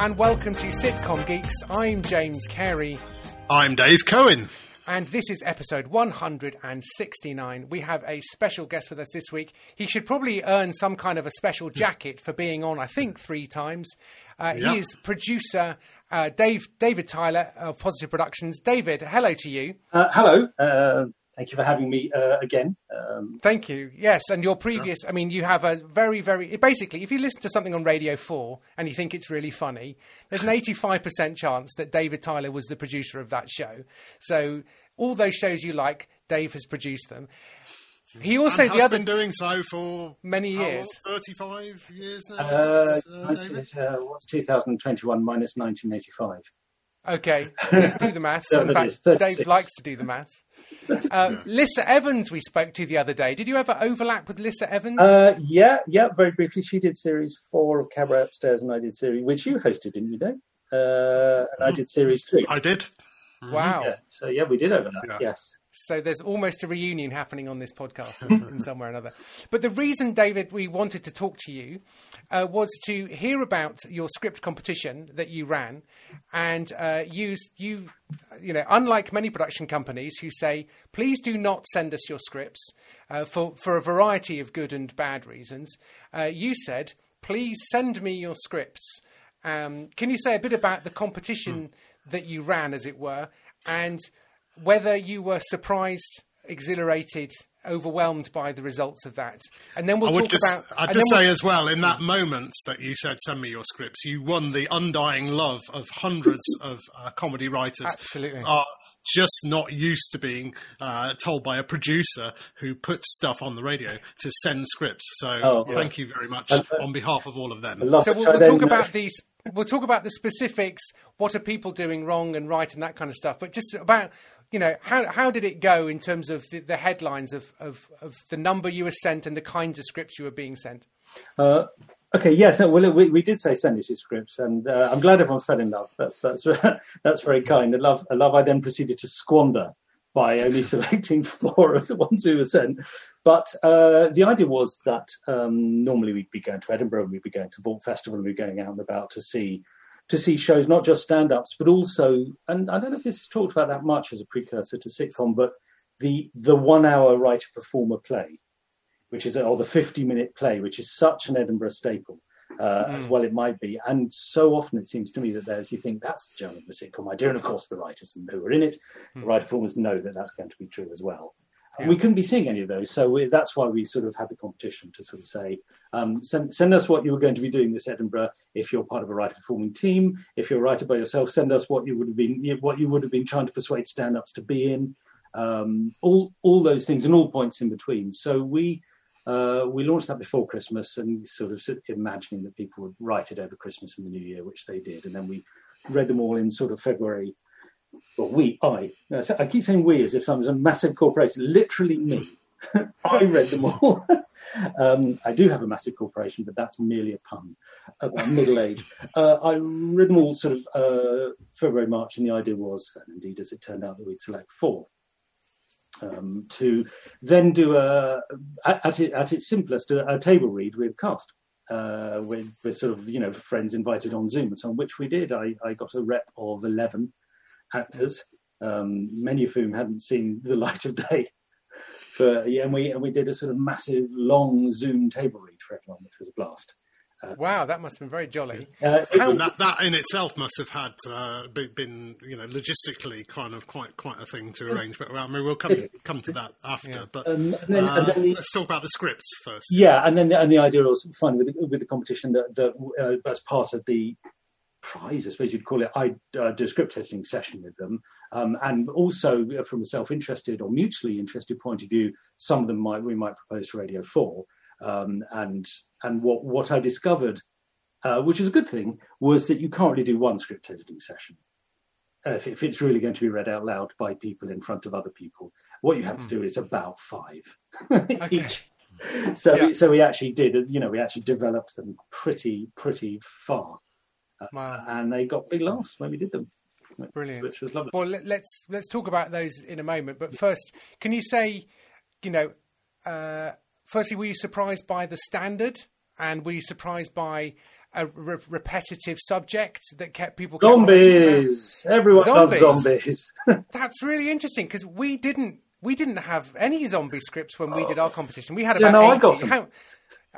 and welcome to Sitcom Geeks. I'm James Cary, I'm Dave Cohen. and this is episode 169. We have a special guest with us this week. He should probably earn some kind of a special jacket for being on, I think, three times. Uh, Yeah. He is producer uh, Dave David Tyler of Pozzitive Productions. David, hello to you. Uh, hello. Thank you for having me uh, again. Um, Thank you. Yes, and your previous, I mean, you have a very, very, basically, if you listen to something on Radio 4 and you think it's really funny, there's an 85% chance that David Tyler was the producer of that show. So all those shows you like, Dave has produced them. He also, and the has other, been doing so for Many how long? years. 35 years now. uh, is it, uh, uh, what's 2021 minus 1985? Okay, do, do the maths. In fact, Dave likes to do the maths. Uh, Lissa Evans, we spoke to the other day. Did you ever overlap with Lissa Evans? Uh, yeah, yeah, very briefly. She did series four of Cabaret Upstairs, and I did series, which you hosted, didn't you, Dave? Uh, and I did series three. I did. wow. Yeah, so yeah, we did overlap. Yeah. Yes. So there's almost a reunion happening on this podcast in, some way or another. But the reason, David, we wanted to talk to you uh, was to hear about your script competition that you ran, and uh, you, you, you know, unlike many production companies who say, please do not send us your scripts uh, for for a variety of good and bad reasons, uh, you said, please send me your scripts. Um, can you say a bit about the competition that you ran, as it were, and whether you were surprised, exhilarated, overwhelmed by the results of that, and then we'll I talk would just, about. I'd just say we'll- as well, in that moment that you said, send me your scripts, you won the undying love of hundreds of uh, comedy writers. Absolutely. Are just not used to being uh, told by a producer who puts stuff on the radio to send scripts. So Oh, thank you very much And, uh, on behalf of all of them. So we'll, we'll talk about these. We'll talk about the specifics. What are people doing wrong and right, and that kind of stuff. But just about you know how how did it go in terms of the, the headlines of, of of the number you were sent and the kinds of scripts you were being sent. Uh, okay, yes. well, we, we did say send us your scripts, and uh, I'm glad everyone fell in love. That's that's that's very kind. A love, a love. I then proceeded to squander by only selecting four of the ones we were sent. But uh, the idea was that um, normally we'd be going to Edinburgh, we'd be going to Vault Festival, and we'd be going out and about to see to see shows, not just stand-ups, but also, and I don't know if this is talked about that much as a precursor to sitcom, but the the one-hour writer-performer play which is or the 50 minute play, which is such an Edinburgh staple. Uh, As well, it might be, and so often it seems to me that there's you think that's the germ of the sitcom idea, and of course the writers and who are in it, the writer performers know that that's going to be true as well. And We couldn't be seeing any of those, so we, that's why we sort of had the competition to sort of say, um, send, send us what you were going to be doing this Edinburgh. If you're part of a writer performing team, if you're a writer by yourself, send us what you would have been what you would have been trying to persuade stand-ups to be in. Um, all all those things and all points in between. So we uh, we launched that before Christmas and sort of imagining that people would write it over Christmas and the New Year, which they did. And then we read them all in sort of February. Well, we, I, no, I keep saying we as if was a massive corporation, literally me. I read them all. um, I do have a massive corporation, but that's merely a pun about middle age. Uh, I read them all sort of uh, February, March, and the idea was, and indeed as it turned out, that we'd select four um, to then do a at, at, it, at its simplest a, a table read with cast uh, with, with sort of you know friends invited on Zoom and so on, which we did. I, I got a rep of eleven actors, um, many of whom hadn't seen the light of day. For, yeah, and we and we did a sort of massive long Zoom table read for everyone, which was a blast. Wow, that must have been very jolly. Uh, How- And that, that in itself must have had uh, be- been, you know, logistically kind of quite quite a thing to arrange. But well, I mean, we'll come come to that after. Yeah. But Um, and then- uh, and then the- let's talk about the scripts first. Yeah, and then the, and the idea was fun with the, with the competition that that uh, as part of the prize, I suppose you'd call it, I uh, do a script editing session with them, um, and also uh, from a self-interested or mutually interested point of view, some of them might we might propose for Radio Four, um, and and what what I discovered, uh, which is a good thing, was that you can't really do one script editing session. Uh, if, if it's really going to be read out loud by people in front of other people, what you have to do is about five. Each. So, Yeah. so we actually did, you know, we actually developed them pretty, pretty far, Wow, and they got big laughs when we did them, brilliant. which was lovely. Well, let, let's let's talk about those in a moment. But first, can you say, you know, uh, firstly, were you surprised by the standard, and were you surprised by a re- repetitive subject that kept people? Zombies. Everyone Zombies. loves zombies. That's really interesting because we didn't we didn't have any zombie scripts when we did our competition. We had Yeah, about no, I got them. How-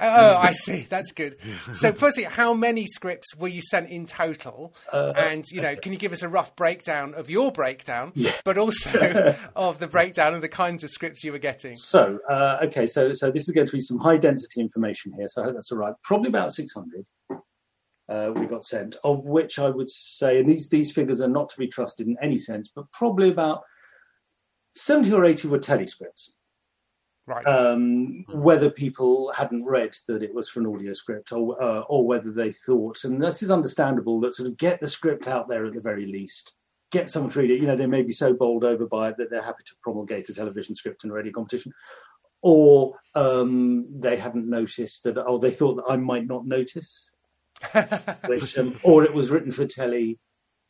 oh, I see. That's good. So, firstly, how many scripts were you sent in total? Uh, and you know, can you give us a rough breakdown of your breakdown, but also of the breakdown of the kinds of scripts you were getting? So, uh, okay, so so this is going to be some high density information here. So I hope that's all right. Probably about six hundred. Uh, we got sent, of which I would say, and these these figures are not to be trusted in any sense, but probably about seventy or eighty were telescripts. Right. um, whether people hadn't read that it was for an audio script or uh, or whether they thought, and this is understandable, that sort of get the script out there at the very least. Get someone to read it. You know, they may be so bowled over by it that they're happy to promulgate a television script in a radio competition, or um, they hadn't noticed that, or they thought that I might not notice, which, um, or it was written for telly,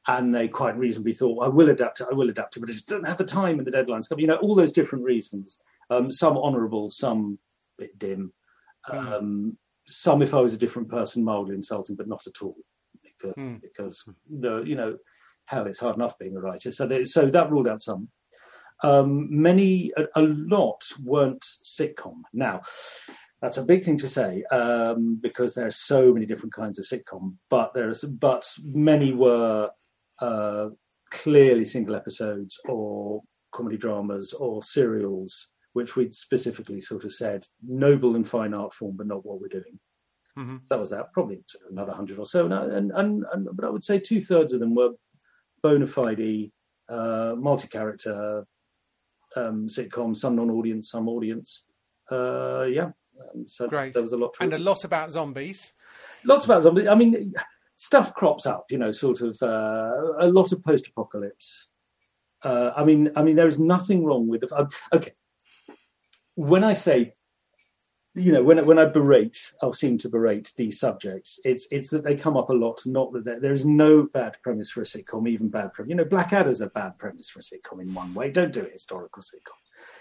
and they quite reasonably thought, I will adapt it, I will adapt it, but I just don't have the time and the deadlines. You know, all those different reasons. Um, some honourable, some a bit dim. Um, Some, if I was a different person, mildly insulting, but not at all, because, Mm. because the you know, hell, it's hard enough being a writer. So, they, so that ruled out some. Um, many, a, a lot weren't sitcom. Now, that's a big thing to say um, because there are so many different kinds of sitcom. But there's, but many were uh, clearly single episodes or comedy dramas or serials, which we'd specifically sort of said noble and fine art form, but not what we're doing. Mhm. That was that. Probably another hundred or so, and, and, and, and but I would say two thirds of them were bona fide, uh, multi-character um, sitcoms, some non-audience, some audience. Uh, yeah, um, so Great. there was a lot. And a lot about zombies. lots about zombies. I mean, stuff crops up. You know, sort of uh, a lot of post-apocalypse. Uh, I mean, I mean, there is nothing wrong with the. Uh, okay, when I say, you know, when when I berate, I'll seem to berate these subjects. It's it's that they come up a lot. Not that there- is no bad premise for a sitcom, even bad premise. You know, Blackadder's a bad premise for a sitcom in one way. Don't do a historical sitcom.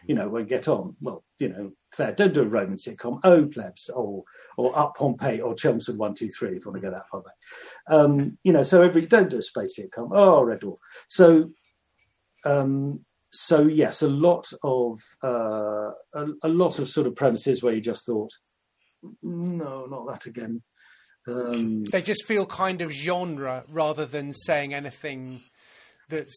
You know, well, get on. Well, you know, fair. Don't do a Roman sitcom. Oh, plebs, or or Up Pompeii, or Chelmsford One Two Three. If you want to go that far back, um, you know. So every don't do a space sitcom. Oh, Red Dwarf. So um, so yes, a lot of uh, a, a lot of sort of premises where you just thought, no, not that again. Um, They just feel kind of genre rather than saying anything that's,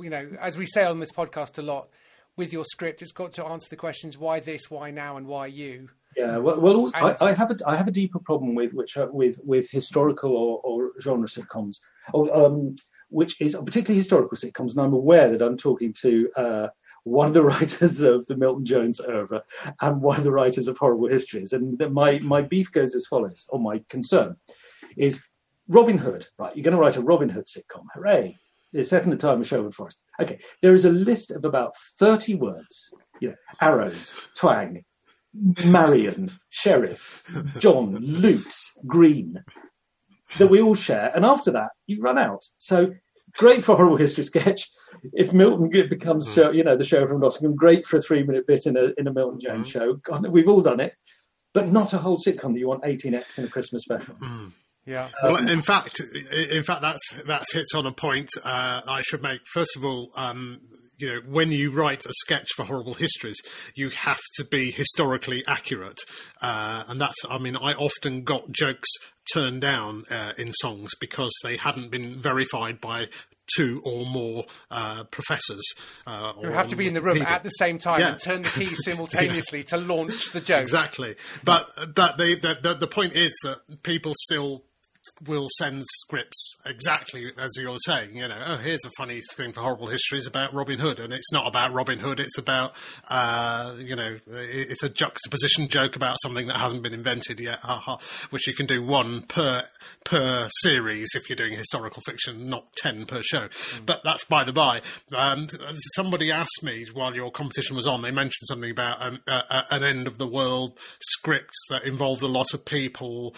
you know, as we say on this podcast a lot, with your script, it's got to answer the questions why this, why now, and why you. yeah, well, well also, I, I have a I have a deeper problem with which are, with with historical or, or genre sitcoms, or, um, which is particularly historical sitcoms, and I'm aware that I'm talking to. Uh, one of the writers of the Milton Jones oeuvre and one of the writers of Horrible Histories. And my, my beef goes as follows, or my concern is Robin Hood, right? You're going to write a Robin Hood sitcom. Hooray. It's set in the time of Sherwood Forest. Okay, there is a list of about 30 words. You know, arrows, twang, Marion, sheriff, John, loot, green, that we all share. And after that, you run out. So great for a horrible history sketch. If Milton becomes, show, you know, the sheriff from Nottingham, great for a three-minute bit in a in a Milton Jones show. God, we've all done it, but not a whole sitcom that you want 18x in a Christmas special. Yeah. Well, in fact, in fact, that's that's hit on a point uh, I should make. First of all, um, you know, when you write a sketch for horrible histories, you have to be historically accurate, uh, and that's. I mean, I often got jokes turned down uh, in songs because they hadn't been verified by two or more uh, professors. Uh, You have to be in the room at the same time Yeah. and turn the key simultaneously to launch the joke. Exactly, but but the, the the the point is that people still will send scripts exactly as you're saying. You know, oh, here's a funny thing for horrible histories about Robin Hood, and it's not about Robin Hood. It's about uh, you know, it's a juxtaposition joke about something that hasn't been invented yet. Haha, which you can do one per per series if you're doing historical fiction, not ten per show. Mm. But that's by the by. And somebody asked me while your competition was on, they mentioned something about an, a, a- an end of the world script that involved a lot of people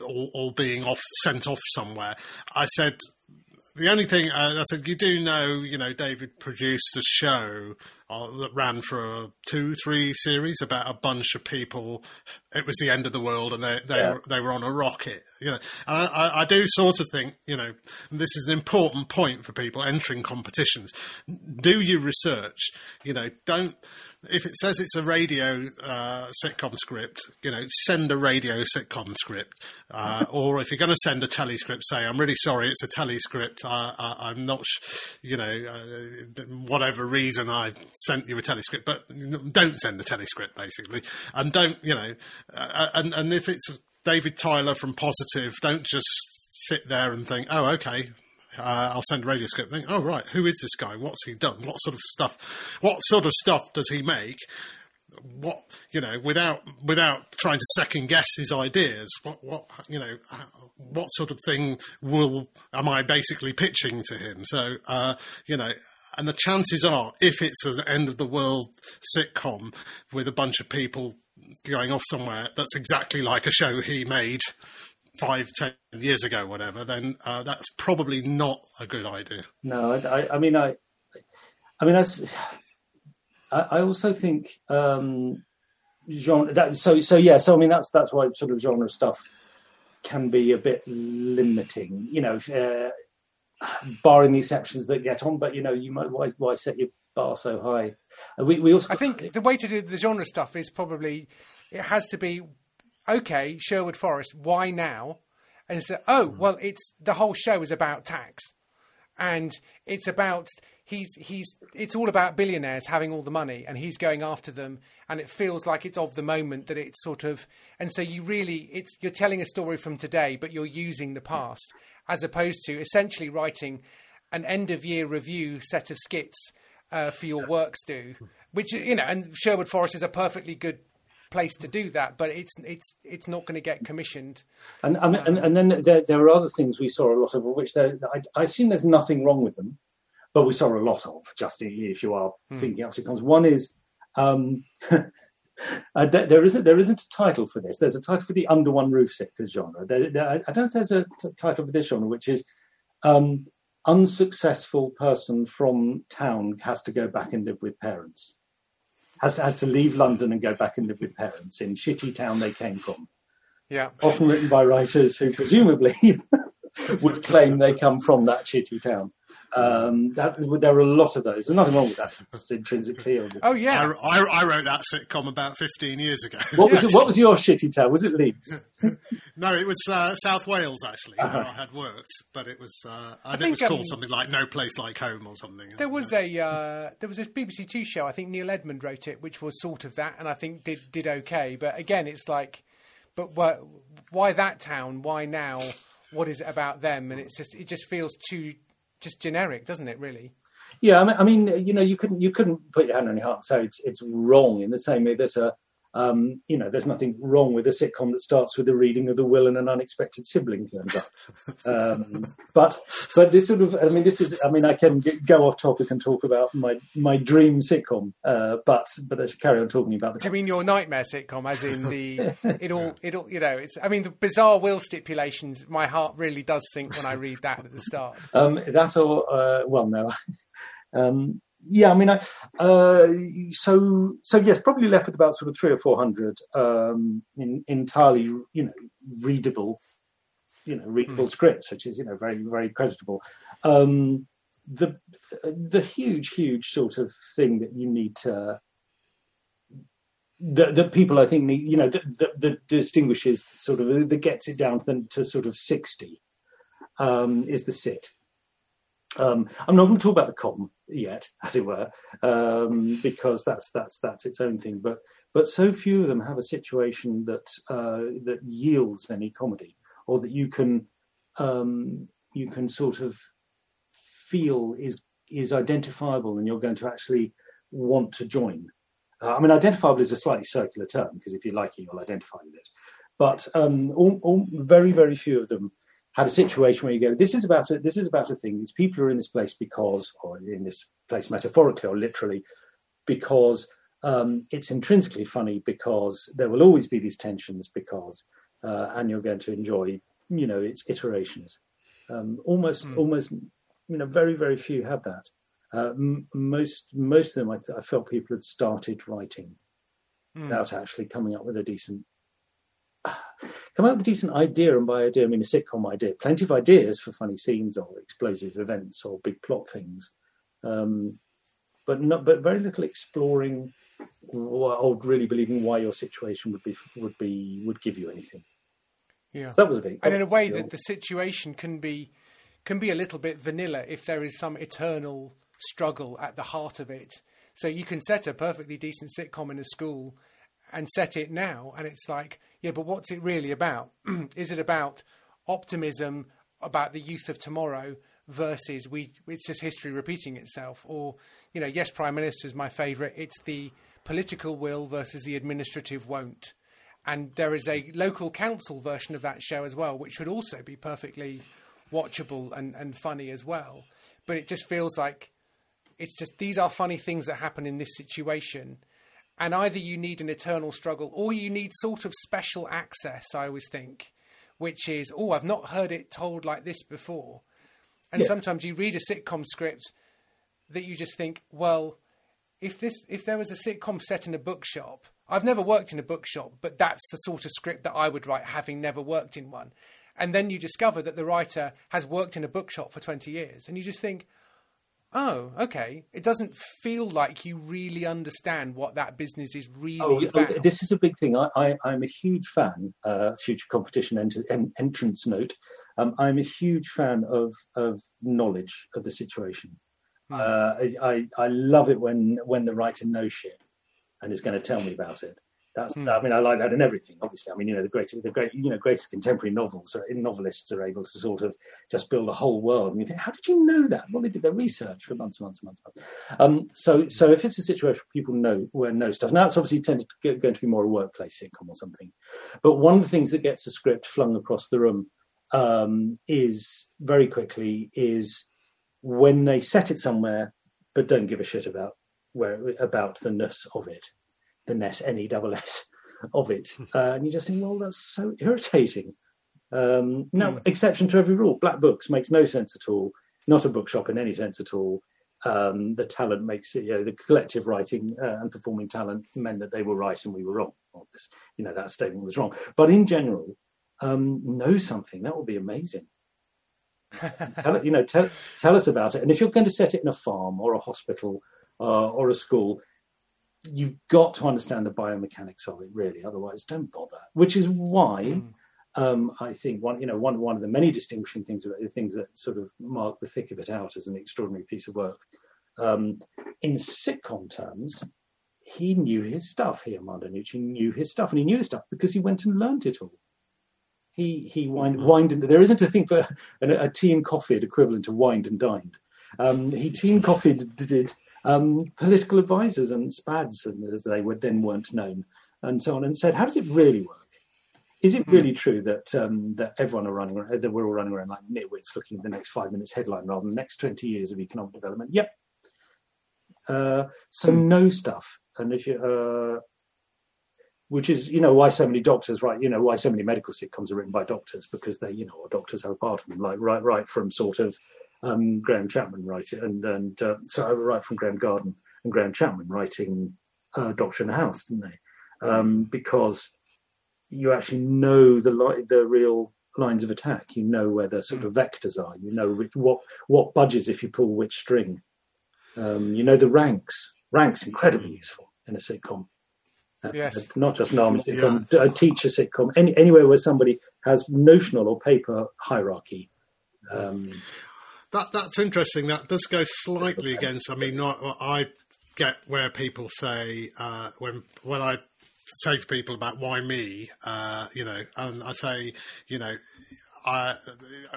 all, all being off sent off somewhere. I said the only thing uh, I said, you do know, you know, David produced a show uh, that ran for a two, three series about a bunch of people. It was the end of the world, and they they Yeah. were, they were on a rocket. You know, and I, I, I do sort of think you know this is an important point for people entering competitions. Do your research. You know, don't if it says it's a radio uh, sitcom script, you know, send a radio sitcom script. Uh, or if you're going to send a telly script, say, I'm really sorry, it's a telly script. I, I'm not, sh- you know, uh, whatever reason I sent you a telly script, but don't send a telly script, basically. And don't, you know, uh, and, and if it's David Tyler from Pozzitive, don't just sit there and think, oh, okay, uh, I'll send a radio script. Think, oh right, who is this guy? What's he done? What sort of stuff? What sort of stuff does he make? What you know, without without trying to second guess his ideas. What what you know, what sort of thing will am I basically pitching to him? So uh, you know. And the chances are, if it's an end of the world sitcom with a bunch of people going off somewhere, that's exactly like a show he made five, ten years ago, whatever, then uh, that's probably not a good idea. No, I, I, I mean, I, I mean, I, s- I I also think um, genre. That, so, so yeah. So, I mean, that's that's why sort of genre stuff can be a bit limiting. You know, uh, barring the exceptions that get on. But you know, you might why why set your bar so high? Uh, We we also I think the way to do the genre stuff is probably it has to be okay. Sherwood Forest, why now? And so, oh well, it's the whole show is about tax, and it's about he's he's it's all about billionaires having all the money, and he's going after them, and it feels like it's of the moment that it's sort of, and so you really it's you're telling a story from today, but you're using the past as opposed to essentially writing an end of year review set of skits uh, for your works do, which you know, and Sherwood Forest is a perfectly good place to do that, but it's it's it's not going to get commissioned. And, I mean, and and then there, there are other things we saw a lot of, which there, I, I assume there's nothing wrong with them, but we saw a lot of. Just if you are thinking out sitcoms, one is um, uh, there, there isn't there isn't a title for this. There's a title for the under one roof sitcom genre. There, there, I I don't know if there's a t- title for this genre, which is um, unsuccessful person from town has to go back and live with parents. Has, has to leave London and go back and live with parents in shitty town they came from Yeah, often written by writers who presumably would claim they come from that shitty town. Um, that, there are a lot of those. There's nothing wrong with that. It's intrinsically. Or, Oh yeah, I, I, I wrote that sitcom about 15 years ago. what was it, what was your shitty town? Was it Leeds? no, it was uh, South Wales, actually, where I had worked, but it was, uh, I, think it was called um, something like No Place Like Home or something. there was a uh, there was a BBC Two show. I think Neil Edmond wrote it, which was sort of that, and I think did did okay. But again, it's like, but why, why that town? Why now? What is it about them? And it's just it just feels too just generic, doesn't it? Really? Yeah, I mean, I mean, you know, you couldn't you couldn't put your hand on your heart and say it's it's wrong in the same way that uh, um, you know, there's nothing wrong with a sitcom that starts with the reading of the will and an unexpected sibling turns up. Um, but but this sort of, I mean, this is, I mean, I can g- go off topic and talk about my my dream sitcom, uh, but but I should carry on talking about The- Do you mean your nightmare sitcom, as in the it all it all you know? It's I mean the bizarre will stipulations. My heart really does sink when I read that at the start. Um, that or uh, well, no. um, yeah, I mean, I, uh, so so yes, probably left with about sort of three or four hundred um, in, entirely, you know, readable, you know, readable scripts, which is you know very very creditable. Um, the the huge huge sort of thing that you need to that, that people I think need, you know, that, that, that distinguishes sort of that gets it down to, to sort of sixty um, is the sit. Um, I'm not going to talk about the com yet, as it were, um, because that's that's that's its own thing. But but so few of them have a situation that uh, that yields any comedy, or that you can um, you can sort of feel is is identifiable, and you're going to actually want to join. Uh, I mean, identifiable is a slightly circular term because if you like it, you'll identify with it. But um, all, all, very very few of them had a situation where you go, this is about a, this is about a thing. These people are in this place because, or in this place metaphorically or literally, because um, it's intrinsically funny. Because there will always be these tensions. Because, uh, and you're going to enjoy, you know, its iterations. Um, almost, almost, you know, very, very few have that. uh, m- most most of them I, th- I felt people had started writing Hmm. without actually coming up with a decent come up with a decent idea and by idea I mean a sitcom idea plenty of ideas for funny scenes or explosive events or big plot things um, but not but very little exploring or really believing why your situation would be would be would give you anything Yeah. so that was a big and in a way that the situation can be can be a little bit vanilla if there is some eternal struggle at the heart of it. So you can set a perfectly decent sitcom in a school and set it now, and it's like, yeah, but what's it really about? is it about optimism about the youth of tomorrow versus we? It's just history repeating itself, or you know, yes, prime minister is my favourite. It's the political will versus the administrative won't and there is a local council version of that show as well, which would also be perfectly watchable and, and funny as well. But it just feels like it's just these are funny things that happen in this situation. And either you need an eternal struggle or you need sort of special access, I always think, which is, oh, I've not heard it told like this before. And Yeah. sometimes you read a sitcom script that you just think, well, if this if there was a sitcom set in a bookshop, I've never worked in a bookshop, but that's the sort of script that I would write, having never worked in one. And then you discover that the writer has worked in a bookshop for 20 years, and you just think, oh, okay. It doesn't feel like you really understand what that business is really Oh, about. this is a big thing. I, I, I'm a huge fan. Uh, future competition enter, en, entrance note. Um, I'm a huge fan of of knowledge of the situation. Hmm. Uh, I, I I love it when when the writer knows shit and is going to tell me about it. That's Hmm. I mean I like that in everything. Obviously, I mean you know the great the great you know greatest contemporary novels or novelists are able to sort of just build a whole world. And you think, how did you know that? Well, they did their research for months, and months, and months. months. Um, so so if it's a situation where people know where know stuff, now it's obviously tended to get, going to be more a workplace sitcom or something. But one of the things that gets a script flung across the room um, is very quickly is when they set it somewhere, but don't give a shit about where about the ness of it, the ness n e double s of it, uh, and you just think, well, that's so irritating. Um, no Hmm. exception to every rule. Black Books makes no sense at all. Not a bookshop in any sense at all. Um, the talent makes it, you know, the collective writing uh, and performing talent meant that they were right and we were wrong. Well, this- you know, that statement was wrong. But in general, um, know something. That would be amazing. tell, you know, tell, tell us about it. And if you're going to set it in a farm or a hospital uh, or a school, you've got to understand the biomechanics of it, really. Otherwise, don't bother. Which is why um, I think one, you know, one one of the many distinguishing things about the things that sort of mark the thick of it out as an extraordinary piece of work. Um, in sitcom terms, he knew his stuff. He Armando Iannucci knew his stuff, and he knew his stuff because he went and learnt it all. He he wined, wined and there isn't a thing for a, a tea and coffee equivalent to wined and dined. Um, he tea and coffee did um, political advisors and spads, and as they were then weren't known, and so on, and said, "How does it really work? Is it really true that um, that everyone are running around, that we're all running around like nitwits, looking at the next five minutes headline rather than the next twenty years of economic development?" Yep. Uh, so no stuff, and if you, uh, which is you know why so many doctors write, you know why so many medical sitcoms are written by doctors because they you know doctors have a part of them, like right right from sort of um, Graham Chapman writing and and uh, so right from Graeme Garden and Graham Chapman writing uh, Doctor in the House, didn't they? Um, because you actually know the li- the real lines of attack. You know where the sort of vectors are. You know which, what what budges if you pull which string. Um, you know the ranks. Ranks incredibly useful in a sitcom. Uh, Yes. uh, not just an army sitcom, a teacher sitcom, any, anywhere where somebody has notional or paper hierarchy. Um, That that's interesting. That does go slightly against. I mean, I, I get where people say uh, when when I say to people about why me, uh, you know, and I say, you know. I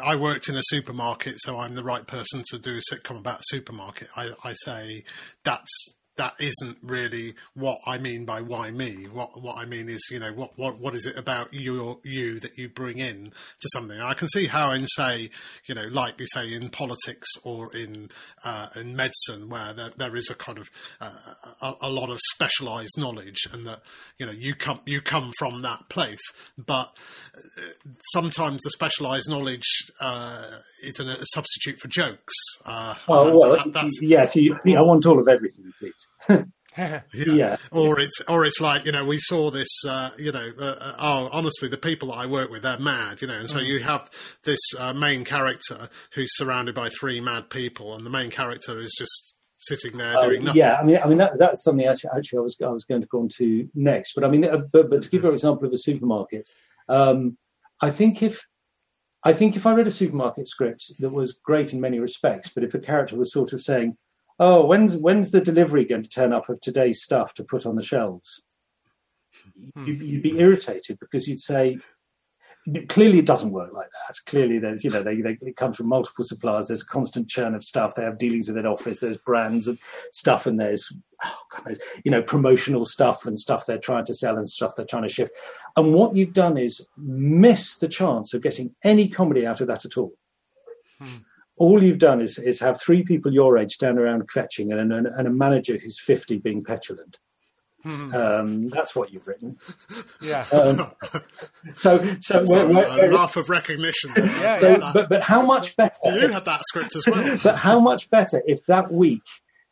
I worked in a supermarket, so I'm the right person to do a sitcom about a supermarket. I, I say that's that isn't really what I mean by why me. What what I mean is, you know, what what what is it about you you that you bring in to something? I can see how in say, you know, like you say in politics or in uh, in medicine, where there, there is a kind of uh, a, a lot of specialised knowledge, and that you know you come you come from that place, but uh, sometimes the specialised knowledge uh, it's a, a substitute for jokes. Uh, Oh that's- well, that- that's- yes. You, I want all of everything, please. yeah. yeah. Or it's or it's like you know we saw this uh, you know uh, uh, oh honestly the people that I work with they're mad you know and so Mm. you have this uh, main character who's surrounded by three mad people and the main character is just sitting there Oh, doing nothing. yeah, I mean, I mean that, that's something actually, actually I was I was going to go on to next. But I mean, uh, but, but to give you an example of a supermarket, um, I think if I think if I read a supermarket script that was great in many respects, but if a character was sort of saying, "Oh, when's when's the delivery going to turn up of today's stuff to put on the shelves?" Hmm. You'd, you'd be irritated because you'd say, clearly it doesn't work like that. Clearly, there's you know they, they it comes from multiple suppliers. There's a constant churn of stuff. They have dealings with their office. There's brands and stuff, and there's oh God, you know promotional stuff and stuff they're trying to sell and stuff they're trying to shift. And what you've done is miss the chance of getting any comedy out of that at all. Hmm. All you've done is is have three people your age stand around fetching and, and, and a manager who's fifty being petulant. Um, that's what you've written. Yeah. Um, so, so, So, where- where- a where- laugh of recognition. Yeah, so- yeah. but but how much better? You had that script as well. But how much better if that week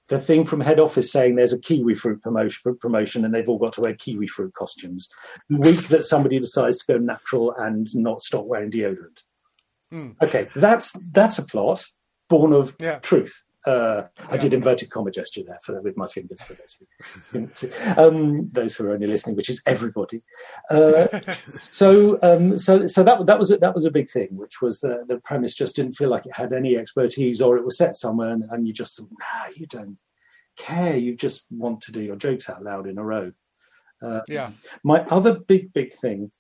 the thing from head office saying there's a kiwi fruit promotion, promotion and they've all got to wear kiwi fruit costumes. The week that somebody decides to go natural and not stop wearing deodorant. Okay, that's that's a plot born of Yeah. truth. Uh, I did inverted comma gesture there for with my fingers for those who, um, those who are only listening, which is everybody. Uh, so, um, so, so that that was a, that was a big thing, which was the the premise just didn't feel like it had any expertise, or it was set somewhere, and, and you just thought, nah, you don't care. You just want to do your jokes out loud in a row. yeah. My other big, big thing,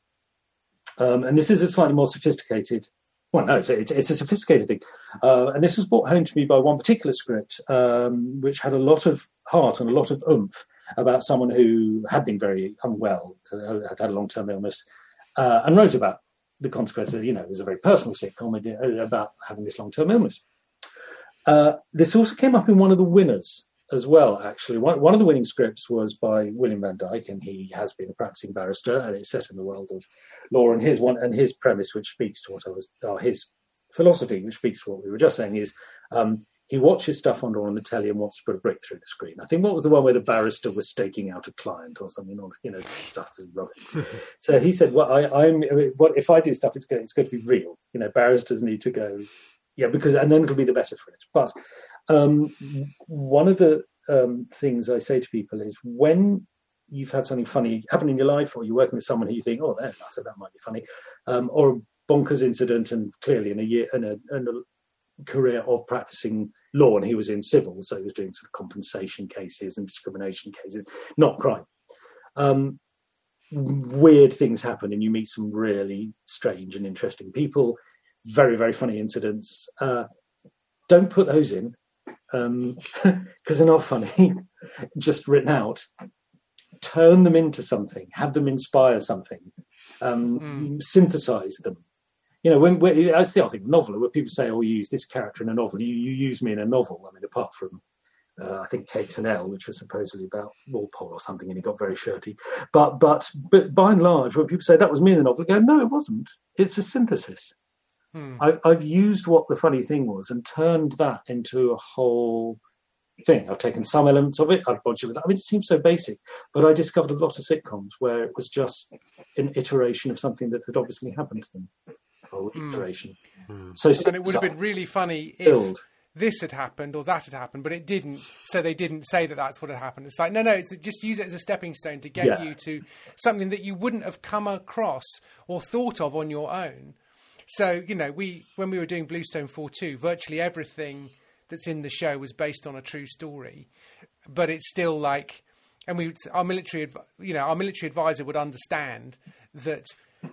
um, and this is a slightly more sophisticated. Well, no, it's a, it's, a sophisticated thing, uh, and this was brought home to me by one particular script, um, which had a lot of heart and a lot of oomph about someone who had been very unwell, had had a long-term illness, uh, and wrote about the consequences. You know, it was a very personal sitcom uh, about having this long-term illness. Uh, this also came up in one of the winners as well, actually. One, one of the winning scripts was by William Van Dyke, and he has been a practicing barrister, and it's set in the world of law. And his one and his premise, which speaks to what I was, or his philosophy, which speaks to what we were just saying, is um, he watches stuff on on the telly and wants to put a brick through the screen. I think what was the one where the barrister was staking out a client or something, or you know, stuff is rubbish. so he said, "Well, I, I'm what if I do stuff? It's going, it's going to be real. You know, barristers need to go, yeah, because and then it'll be the better for it." But um, one of the um, things I say to people is when you've had something funny happen in your life, or you're working with someone who you think, "Oh, that that might be funny," um, or a bonkers incident, and clearly in a year in a, in a career of practicing law, and he was in civil, so he was doing sort of compensation cases and discrimination cases, not crime. Um, weird things happen, and you meet some really strange and interesting people. Very, very funny incidents. Uh, don't put those in because they're not funny. Just written out. Turn them into something. Have them inspire something. Um, Synthesize them you know, when, when that's the other thing, novel, where people say, "Oh, you use this character in a novel." You you use me in a novel. I mean, apart from uh, I think Cakes and Ale, which was supposedly about Walpole or something, and he got very shirty. But but but by and large, when people say that was me in the novel, I go, "No, it wasn't. It's a synthesis." Hmm. I've I've used what the funny thing was and turned that into a whole thing. I've taken some elements of it. I've bodged it with. I mean, it seems so basic, but I discovered a lot of sitcoms where it was just an iteration of something that had obviously happened to them. Or hmm. iteration. Hmm. So And it would have been really funny if Build. this had happened or that had happened, but it didn't. So they didn't say that that's what had happened. It's like, no, no, it's just use it as a stepping stone to get Yeah. you to something that you wouldn't have come across or thought of on your own. So, you know, we when we were doing Bluestone 4-2, virtually everything that's in the show was based on a true story, but it's still like, and we, our military, you know, our military advisor would understand that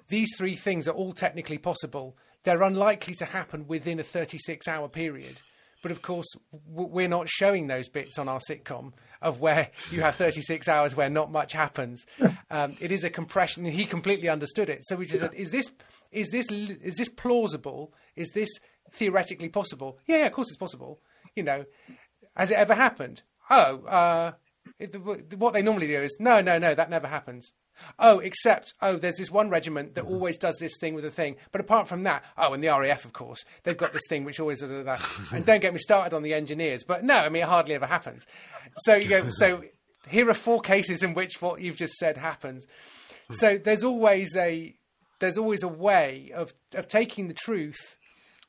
these three things are all technically possible. They're unlikely to happen within a 36 hour period. But of course, we're not showing those bits on our sitcom of where you have 36 hours where not much happens. Um, it is a compression. and He completely understood it. So we just said, "Is this is this is this plausible? Is this theoretically possible? Yeah, yeah, of course it's possible. You know, has it ever happened? Oh, uh, it, what they normally do is no, no, no, that never happens. Oh, except, oh, there's this one regiment that mm-hmm. always does this thing with a thing. But apart from that, oh, and the RAF, of course, they've got this thing which always does that. And don't get me started on the engineers. But no, I mean, it hardly ever happens. So you go, so here are four cases in which what you've just said happens. Hmm. So there's always a, there's always a way of, of taking the truth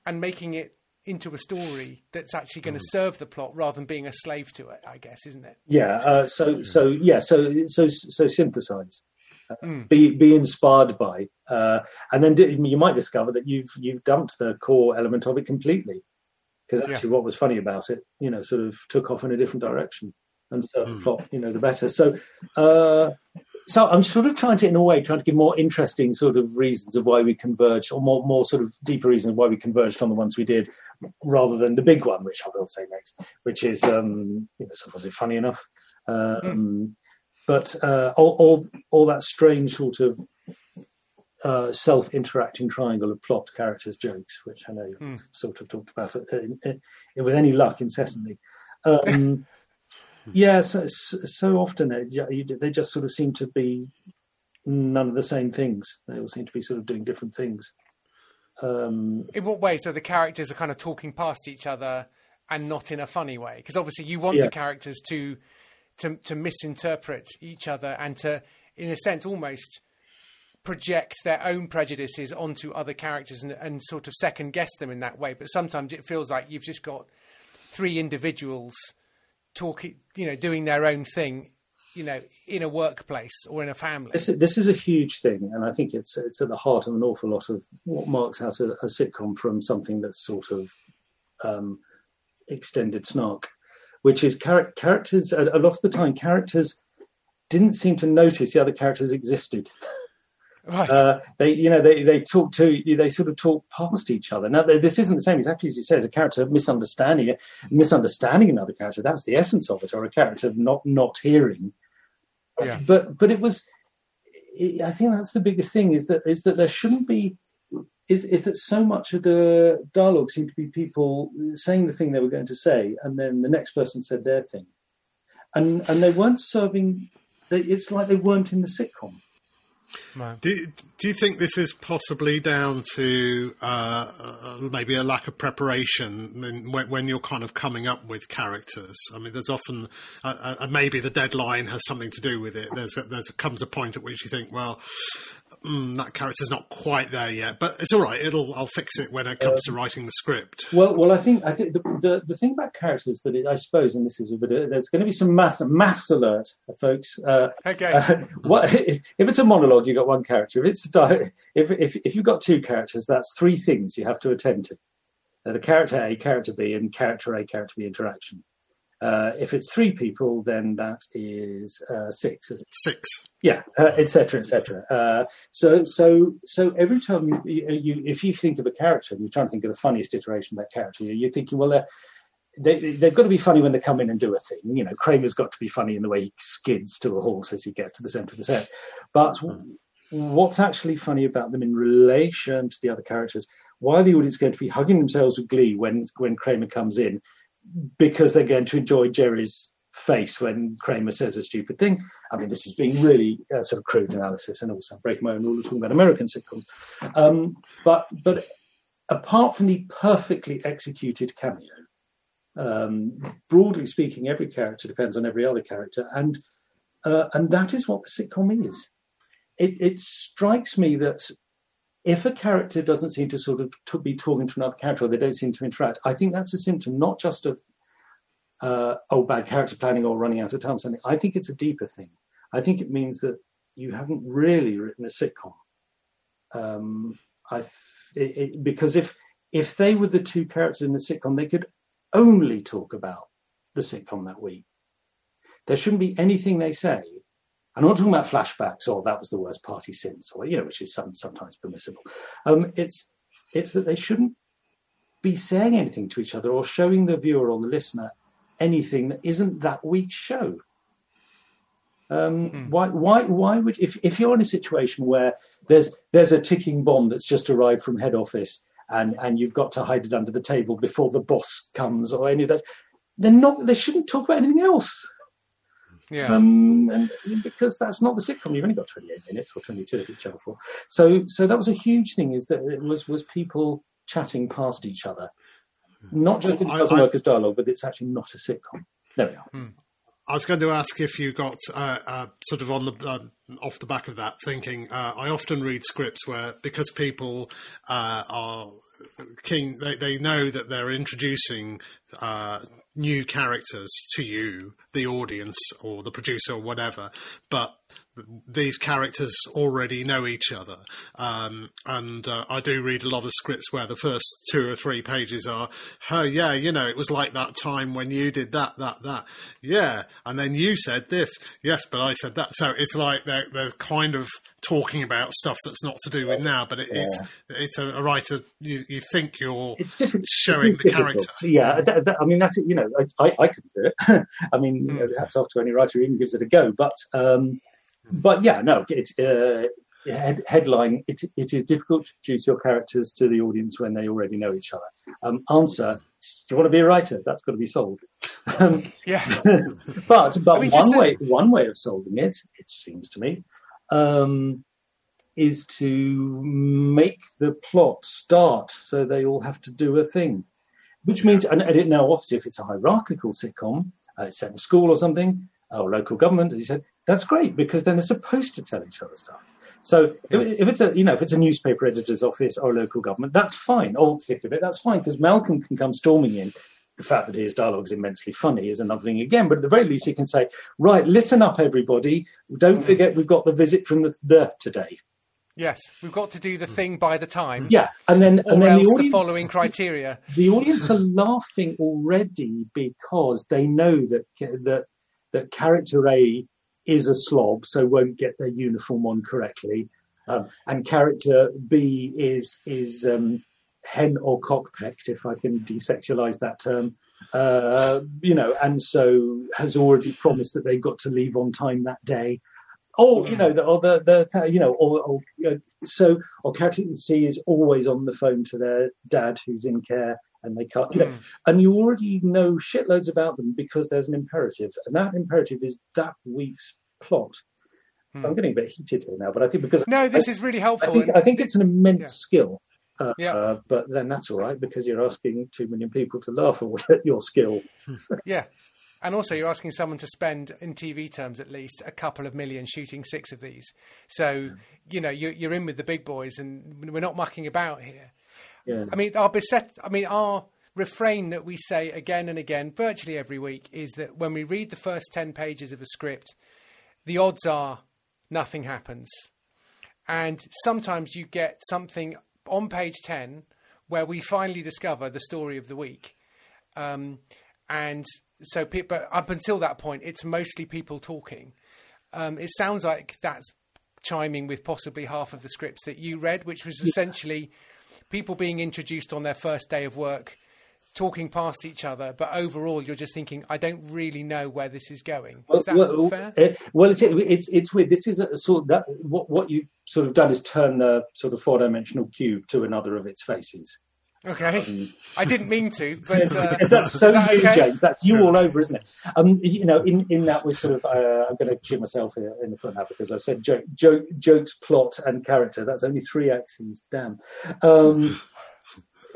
and making it into a story that's actually going to hmm. serve the plot rather than being a slave to it. I guess, isn't it? Yeah. Uh, so so yeah. So so so synthesize. Mm. Be be inspired by, uh, and then you might discover that you've you've dumped the core element of it completely, because actually yeah. what was funny about it, you know, sort of took off in a different direction, and so mm. the plot, you know, the better. So uh, so I'm sort of trying to, in a way, trying to give more interesting sort of reasons of why we converged, or more, more sort of deeper reasons why we converged on the ones we did, rather than the big one, which I will say next, which is, um, you know, so was it funny enough? Um, mm. But uh, all, all, all that strange sort of uh, self-interacting triangle of plot, characters, jokes, which I know you've mm. sort of talked about it, in, in, in, with any luck incessantly. Um, yeah, so, so often they just sort of seem to be none of the same things. They all seem to be sort of doing different things. Um, in what way? So the characters are kind of talking past each other and not in a funny way, because obviously you want yeah. the characters to, to to misinterpret each other and to, in a sense, almost project their own prejudices onto other characters and, and sort of second guess them in that way. But sometimes it feels like you've just got three individuals talking, you know, doing their own thing, you know, in a workplace or in a family. This, this is a huge thing, and I think it's it's at the heart of an awful lot of what marks out a, a sitcom from something that's sort of um, extended snark, which is char- characters. A, a lot of the time, characters didn't seem to notice the other characters existed. Right. Uh, they, you know, they, they talk to, they sort of talk past each other. Now, this isn't the same exactly as you say, as a character misunderstanding, misunderstanding another character. That's the essence of it, or a character not not hearing. Yeah. But but it was, I think that's the biggest thing is that is that there shouldn't be, is is that so much of the dialogue seemed to be people saying the thing they were going to say, and then the next person said their thing, and and they weren't serving. It's like they weren't in the sitcom do, do you think this is possibly down to uh, uh, maybe a lack of preparation when, when, you're kind of coming up with characters? I mean, there's often uh, uh, maybe the deadline has something to do with it. There's a, there's a, comes a point at which you think, well, mm, that character's not quite there yet, but it's all right. It'll I'll fix it when it comes um, to writing the script. Well, well, I think I think the the, the thing about characters that it, I suppose, and this is a bit, of, there's going to be some maths maths alert, folks. Uh, okay. Uh, what if, if, it's a monologue? You have got one character. If it's if if if you've got two characters, that's three things you have to attend to. Uh, the character A, character B, and character A, character B interaction. Uh, if it's three people, then that is uh, six. Six. Yeah, etc., uh, etc. Et uh, so, so, so every time you, you, if you think of a character, and you're trying to think of the funniest iteration of that character, you're thinking, well, they, they've got to be funny when they come in and do a thing. You know, Kramer's got to be funny in the way he skids to a horse as he gets to the centre of the set. But mm. what's actually funny about them in relation to the other characters? Why are the audience going to be hugging themselves with glee when when Kramer comes in? Because they're going to enjoy Jerry's face when Kramer says a stupid thing. I mean, this is being really uh, sort of crude analysis, and also breaking my own rule of talking about American sitcoms. Um, but but apart from the perfectly executed cameo, um, broadly speaking, every character depends on every other character, and uh, and that is what the sitcom is. It, it strikes me that if a character doesn't seem to sort of to be talking to another character or they don't seem to interact, I think that's a symptom not just of uh, oh bad character planning or running out of time. or Something I think it's a deeper thing. I think it means that you haven't really written a sitcom. Um, I it, it, because if if they were the two characters in the sitcom, they could only talk about the sitcom that week. There shouldn't be anything they say I'm not talking about flashbacks or that was the worst party since, or you know, which is some, sometimes permissible. Um, it's it's that they shouldn't be saying anything to each other or showing the viewer or the listener anything that isn't that week's show. Um, mm. Why? Why? Why would if if you're in a situation where there's there's a ticking bomb that's just arrived from head office and and you've got to hide it under the table before the boss comes or any of that, they're not. They shouldn't talk about anything else. Yeah. Um, and because that's not the sitcom, you've only got 28 minutes or 22 if it's Channel 4. So, so that was a huge thing is that it was, was people chatting past each other. Not just it doesn't work as dialogue, but it's actually not a sitcom. There we are. I was going to ask if you got uh, uh, sort of on the uh, off the back of that thinking. Uh, I often read scripts where because people uh, are keen, they, they know that they're introducing uh, new characters to you, the audience or the producer or whatever, but these characters already know each other. Um, and uh, I do read a lot of scripts where the first two or three pages are, oh, yeah, you know, it was like that time when you did that, that, that. Yeah. And then you said this. Yes, but I said that. So it's like they're, they're kind of talking about stuff that's not to do with now, but it, it's, it's a, a writer, you, you think you're It's different. showing it the character. Yeah, that, that- I mean that's it. You know, I, I, I couldn't do it. I mean, Hmm. you know, hats off to any writer who even gives it a go. But um, but yeah, no, it's uh, head, headline. It, it is difficult to introduce your characters to the audience when they already know each other. Um, answer: Do you want to be a writer? That's got to be sold. Um, Yeah. but but I mean, one to- way one way of solving it, it seems to me, um, is to make the plot start so they all have to do a thing, which means and, and it, now obviously if it's a hierarchical sitcom, uh, set in school or something or local government, as you said, that's great because then they're supposed to tell each other stuff. So if, if it's a you know if it's a newspaper editor's office or a local government, that's fine. Or thick of it, that's fine because Malcolm can come storming in. The fact that his dialogue is immensely funny is another thing again. But at the very least, he can say, "Right, listen up, everybody. Don't mm. forget we've got the visit from the, the today." Yes. We've got to do the thing by the time. Yeah, and then and then the the, following criteria. the audience are laughing already because they know that that that character A is a slob, so won't get their uniform on correctly, um, and character B is is um, hen or cockpecked, if I can desexualize that term. Uh, you know, and so has already promised that they've got to leave on time that day. Or you know, the, or the, the you know, or, or uh, so, or character C is always on the phone to their dad who's in care, and they can't. You know, and you already know shitloads about them because there's an imperative, and that imperative is that week's plot. I'm getting a bit heated here now, but I think because No, this I, is really I helpful. think and- I think it's an immense Yeah. skill. Uh, Yeah. uh, but then that's all right because you're asking two million people to laugh at your skill. Yeah. And also, you're asking someone to spend, in TV terms at least, a couple of million shooting six of these. So, you know, you're, you're in with the big boys, and we're not mucking about here. Yeah. I mean, our beset, I mean, our refrain that we say again and again, virtually every week, is that when we read the first 10 pages of a script, the odds are nothing happens. And sometimes you get something on page 10 where we finally discover the story of the week. Um, and so, pe- but up until that point, it's mostly people talking. Um, it sounds like that's chiming with possibly half of the scripts that you read, which was essentially people being introduced on their first day of work, talking past each other. But overall, you're just thinking, I don't really know where this is going. Is that well, fair? uh, well, it's, it's it's weird. This is a sort of that what what you sort of done is turn the sort of four dimensional cube to another of its faces. Okay. I didn't mean to, but uh, That's so that you, okay? James. That's you all over, isn't it? Um, you know, in, in that we're sort of. Uh, I'm going to shoot myself here in the foot now because I said joke, joke, jokes, plot, and character. That's only three axes. Damn. Um,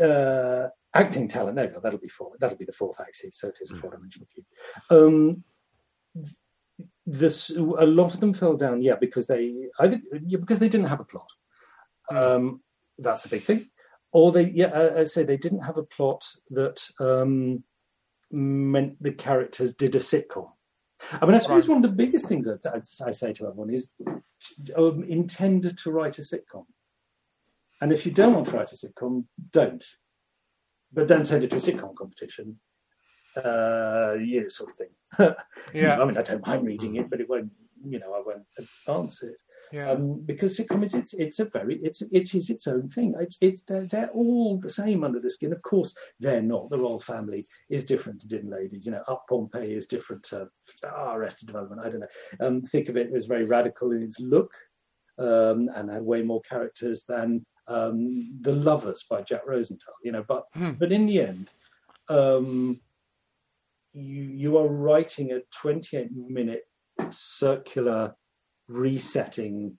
uh, acting talent. There you go. That'll be four. That'll be the fourth axis. So it is a four-dimensional cube. Um, this a lot of them fell down. Yeah, because they either yeah, because they didn't have a plot. Um, that's a big thing or they yeah I, I say they didn't have a plot that um, meant the characters did a sitcom. I mean i suppose Right. one of the biggest things that I, I say to everyone is um, intend to write a sitcom. And if you don't want to write a sitcom don't. But don't send it to a sitcom competition. Uh yeah sort of thing. Yeah. i mean i don't mind reading it but it won't you know i won't advance it yeah. um, because sitcom is it's it's a very it's it is its own thing. It's it's they're, they're all the same under the skin. Of course, they're not. The royal family is different to Dinnerladies. You know, Up Pompeii is different to ah, Arrested Development. I don't know. Um, think of it as very radical in its look, um, and had way more characters than um, The Lovers by Jack Rosenthal. You know, but but in the end, um, you you are writing a 28 minute circular resetting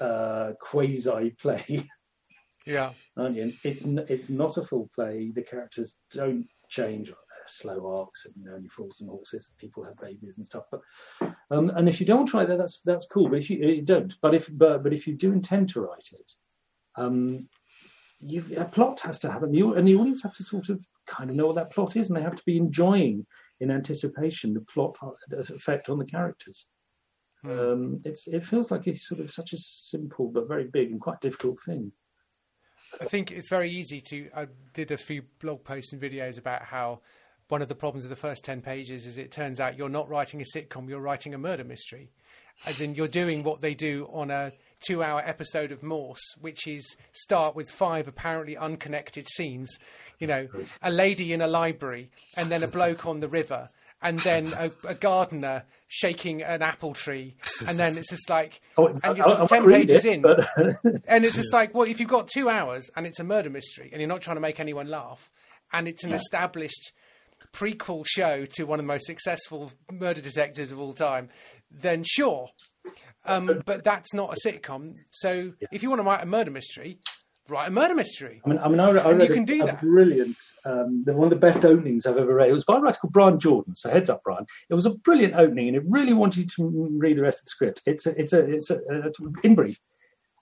uh, quasi play, Yeah. aren't you? It's n- it's not a full play. The characters don't change. Slow arcs, and you know, only fools and horses. People have babies and stuff. But um, and if you don't try that, that's that's cool. But if you, you don't, but if but but if you do intend to write it, um, you've, a plot has to happen. You and the audience have to sort of kind of know what that plot is, and they have to be enjoying in anticipation the plot uh, effect on the characters. Um, it's it feels like it's sort of such a simple but very big and quite difficult thing. I think it's very easy to. I did a few blog posts and videos about how one of the problems of the first 10 pages is it turns out you're not writing a sitcom, you're writing a murder mystery. As in, you're doing what they do on a two hour episode of Morse, which is start with five apparently unconnected scenes. You know, a lady in a library, and then a bloke on the river, and then a, a gardener shaking an apple tree, and then it's just like, Oh, and you're sort I- I of 10 pages it, in. but- And it's just like, well, if you've got two hours and it's a murder mystery and you're not trying to make anyone laugh, and it's an established prequel show to one of the most successful murder detectives of all time, then sure. Um, but that's not a sitcom. So if you want to write a murder mystery, write a murder mystery. I mean, I mean, I, I read you a, can do a that. brilliant, um, the, one of the best openings I've ever read. It was by a writer called Brian Jordan. So heads up, Brian. It was a brilliant opening, and it really wanted you to read the rest of the script. It's a, it's a, it's a, a in brief,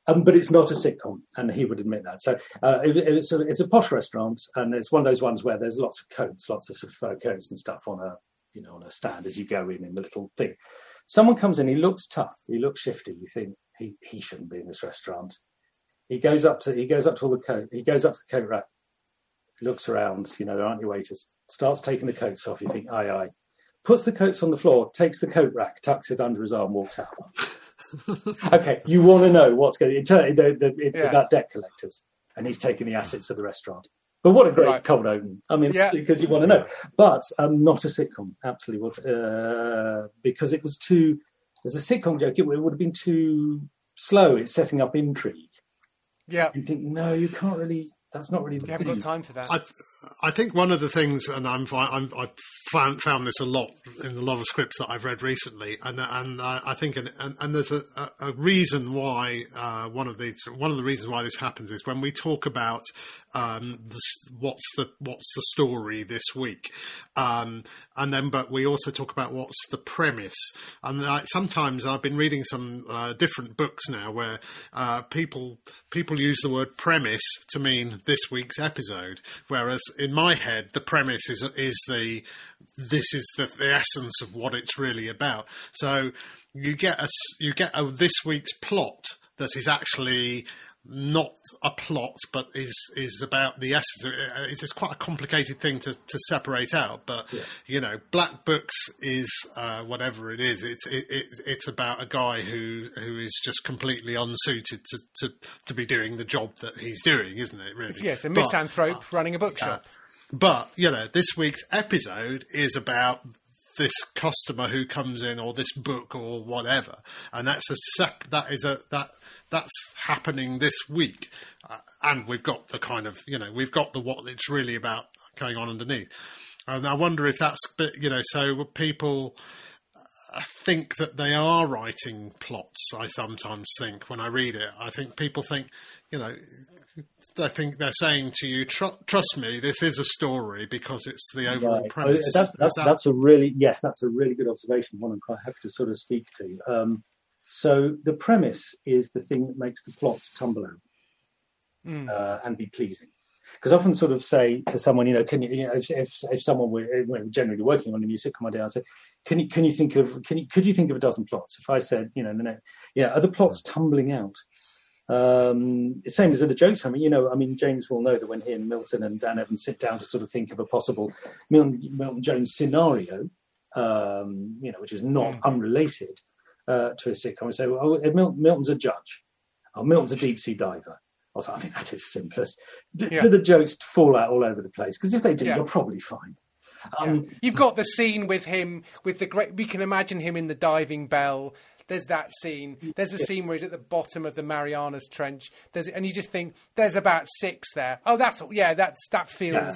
um, but it's not a sitcom, and he would admit that. So uh, it, it's, a, it's a posh restaurant, and it's one of those ones where there's lots of coats, lots of, sort of fur coats and stuff on a, you know, on a stand as you go in in the little thing. Someone comes in, he looks tough, he looks shifty. You think he, he shouldn't be in this restaurant. He goes up to he goes up to all the coat. He goes up to the coat rack, looks around. You know there aren't any waiters. Starts taking the coats off. You think aye aye. Puts the coats on the floor. Takes the coat rack, tucks it under his arm, walks out. okay, you want to know what's going. to the, the, It's Yeah. about debt collectors, and he's taking the assets of the restaurant. But what a great Right. cold open! I mean, Yeah. because you want to know. But um, not a sitcom. Absolutely was uh, because it was too. As a sitcom joke, it would have been too slow. It's setting up intrigue. Yeah, You think, no, you can't really. That's not really the you haven't got time for that. I, th- I think one of the things, and I'm, I'm I've found found this a lot in a lot of scripts that I've read recently, and and uh, I think and, and, and there's a, a, a reason why uh, one of these one of the reasons why this happens is when we talk about um, the, what's the what's the story this week, um, and then but we also talk about what's the premise, and I, sometimes I've been reading some uh, different books now where uh, people people use the word premise to mean this week's episode, whereas in my head the premise is is the this is the, the essence of what it's really about. So you get a you get a this week's plot that is actually not a plot, but is is about the essence. Uh, It's it's quite a complicated thing to, to separate out. But you know, Black Books is uh, whatever it is. It's it, it's it's about a guy who who is just completely unsuited to, to, to be doing the job that he's doing, isn't it? Really? yeah, it's a But- misanthrope running a bookshop. but you know, this week's episode is about this customer who comes in, or this book, or whatever, and that's a sep- that is a that that's happening this week, uh, and we've got the kind of you know we've got the what it's really about going on underneath, and I wonder if that's bit you know so people think that they are writing plots. I sometimes think when I read it, I think people think, you know, I think they're saying to you, "Tr- "Trust me, this is a story because it's the overall Right. premise." That- Is that's, that- that's a really yes, that's a really good observation. One I'm quite happy to sort of speak to. Um, so the premise is the thing that makes the plot tumble out Mm. uh, and be pleasing. Because I often sort of say to someone, you know, can you, you know, if, if, if someone were we're generally working on a new sitcom idea, I say, can you can you think of can you could you think of a dozen plots? If I said, you know, the next, yeah, are the plots tumbling out? Um, same as in the jokes. I mean, you know, I mean, James will know that when he and Milton and Dan Evans sit down to sort of think of a possible Milton, Milton Jones scenario, um, you know, which is not unrelated uh, to a sitcom, we say, well, oh, Mil- Milton's a judge, oh, Milton's a deep sea diver. I was like, I mean, that is simplest. Do, Yeah. do the jokes fall out all over the place? Because if they do, Yeah. you're probably fine. Um, You've got the scene with him with the great. We can imagine him in the diving bell. There's that scene. There's a scene where he's at the bottom of the Marianas Trench. There's and you just think there's about six there. Oh, that's yeah. That's that feels. Yeah.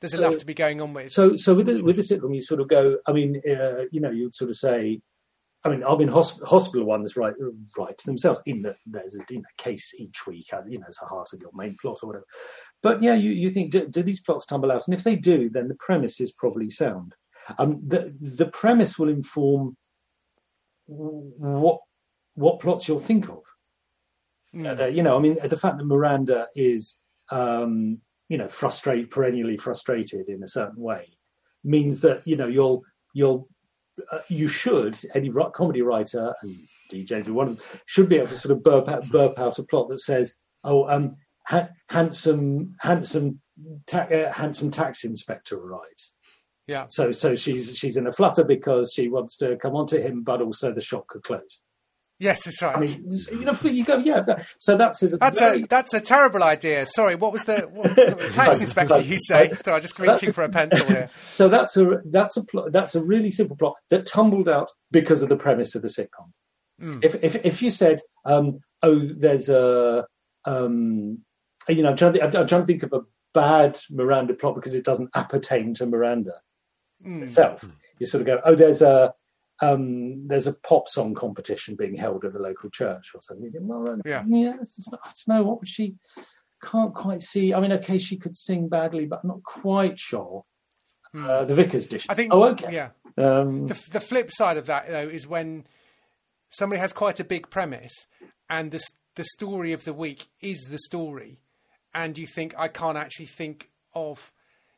There's enough to be going on with. So, so with the, with the sitcom, you sort of go. I mean, uh, you know, you'd sort of say, I mean, I mean, hosp- hospital ones write write themselves in that there's a you know, case each week, uh, you know, it's the heart of your main plot or whatever. But yeah, you, you think do, do these plots tumble out? And if they do, then the premise is probably sound. Um, the the premise will inform what what plots you'll think of. Mm. Uh, you know, I mean, the fact that Miranda is, um, you know, frustrated, perennially frustrated in a certain way, means that you know you'll you'll uh, you should any comedy writer and DJs one of them should be able to sort of burp out, burp out a plot that says, "Oh, um, ha- handsome handsome ta- uh, handsome tax inspector arrives." Yeah. So so she's she's in a flutter because she wants to come onto him, but also the shop could close. Yes, that's right. I mean, you know, you go, yeah. So that's his. that's very- a that's a terrible idea. Sorry, what was the what was the tax inspector you say? Sorry, I'm just reaching for a pencil here. So that's a that's a plot, that's a really simple plot that tumbled out because of the premise of the sitcom. Mm. If if if you said, um, "Oh, there's a," um, you know, I'm trying, to, I'm, I'm trying to think of a bad Miranda plot because it doesn't appertain to Miranda Mm. itself. You sort of go, "Oh, there's a." Um, there's a pop song competition being held at the local church or something. Well, then, Yeah. yeah, it's not, it's no, what would she? Can't quite see. I mean, okay, she could sing badly, but I'm not quite sure. Mm. Uh, the vicar's dish. I think. Oh, okay. Yeah. Um, The, the flip side of that, though, is when somebody has quite a big premise and the, the story of the week is the story, and you think, I can't actually think of,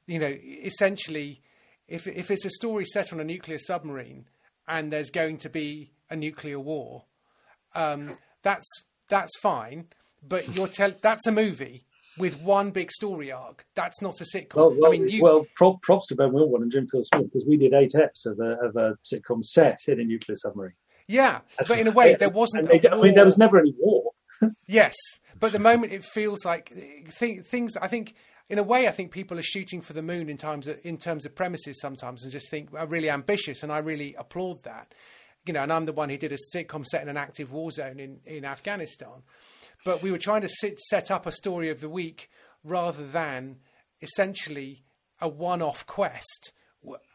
you know, essentially, if, if it's a story set on a nuclear submarine and there's going to be a nuclear war, um, that's, that's fine, but you're tell- that's a movie. With one big story arc, that's not a sitcom. well, well, I mean, you, well prop, props to Ben Willbond and Jim Field Smith because we did eight eps of a, of a sitcom set in a nuclear submarine. yeah, but in a way, there wasn't. And a they- I mean, there was never any war. Yes, but the moment it feels like th- things, I think, in a way, I think people are shooting for the moon in terms of in terms of premises sometimes, and just think are really ambitious, and I really applaud that. You know, and I'm the one who did a sitcom set in an active war zone in in Afghanistan, but we were trying to sit, set up a story of the week rather than essentially a one-off quest,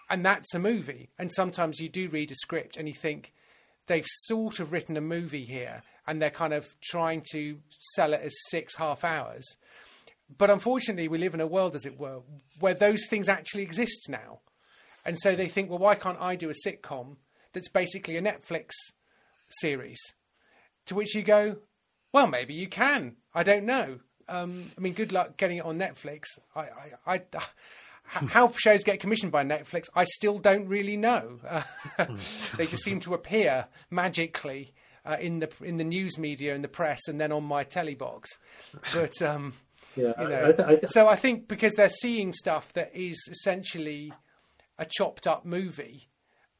and that's a movie. And sometimes you do read a script and you think they've sort of written a movie here and they're kind of trying to sell it as six half hours. But unfortunately, we live in a world, as it were, where those things actually exist now. And so they think, well, why can't I do a sitcom that's basically a Netflix series? To which you go, well, maybe you can. I don't know. Um, I mean, good luck getting it on Netflix. I, I, I, how shows get commissioned by Netflix, I still don't really know. They just seem to appear magically uh, in the in the news media and the press, and then on my telly box. But um, Yeah, you know, I th- I so I think because they're seeing stuff that is essentially a chopped up movie,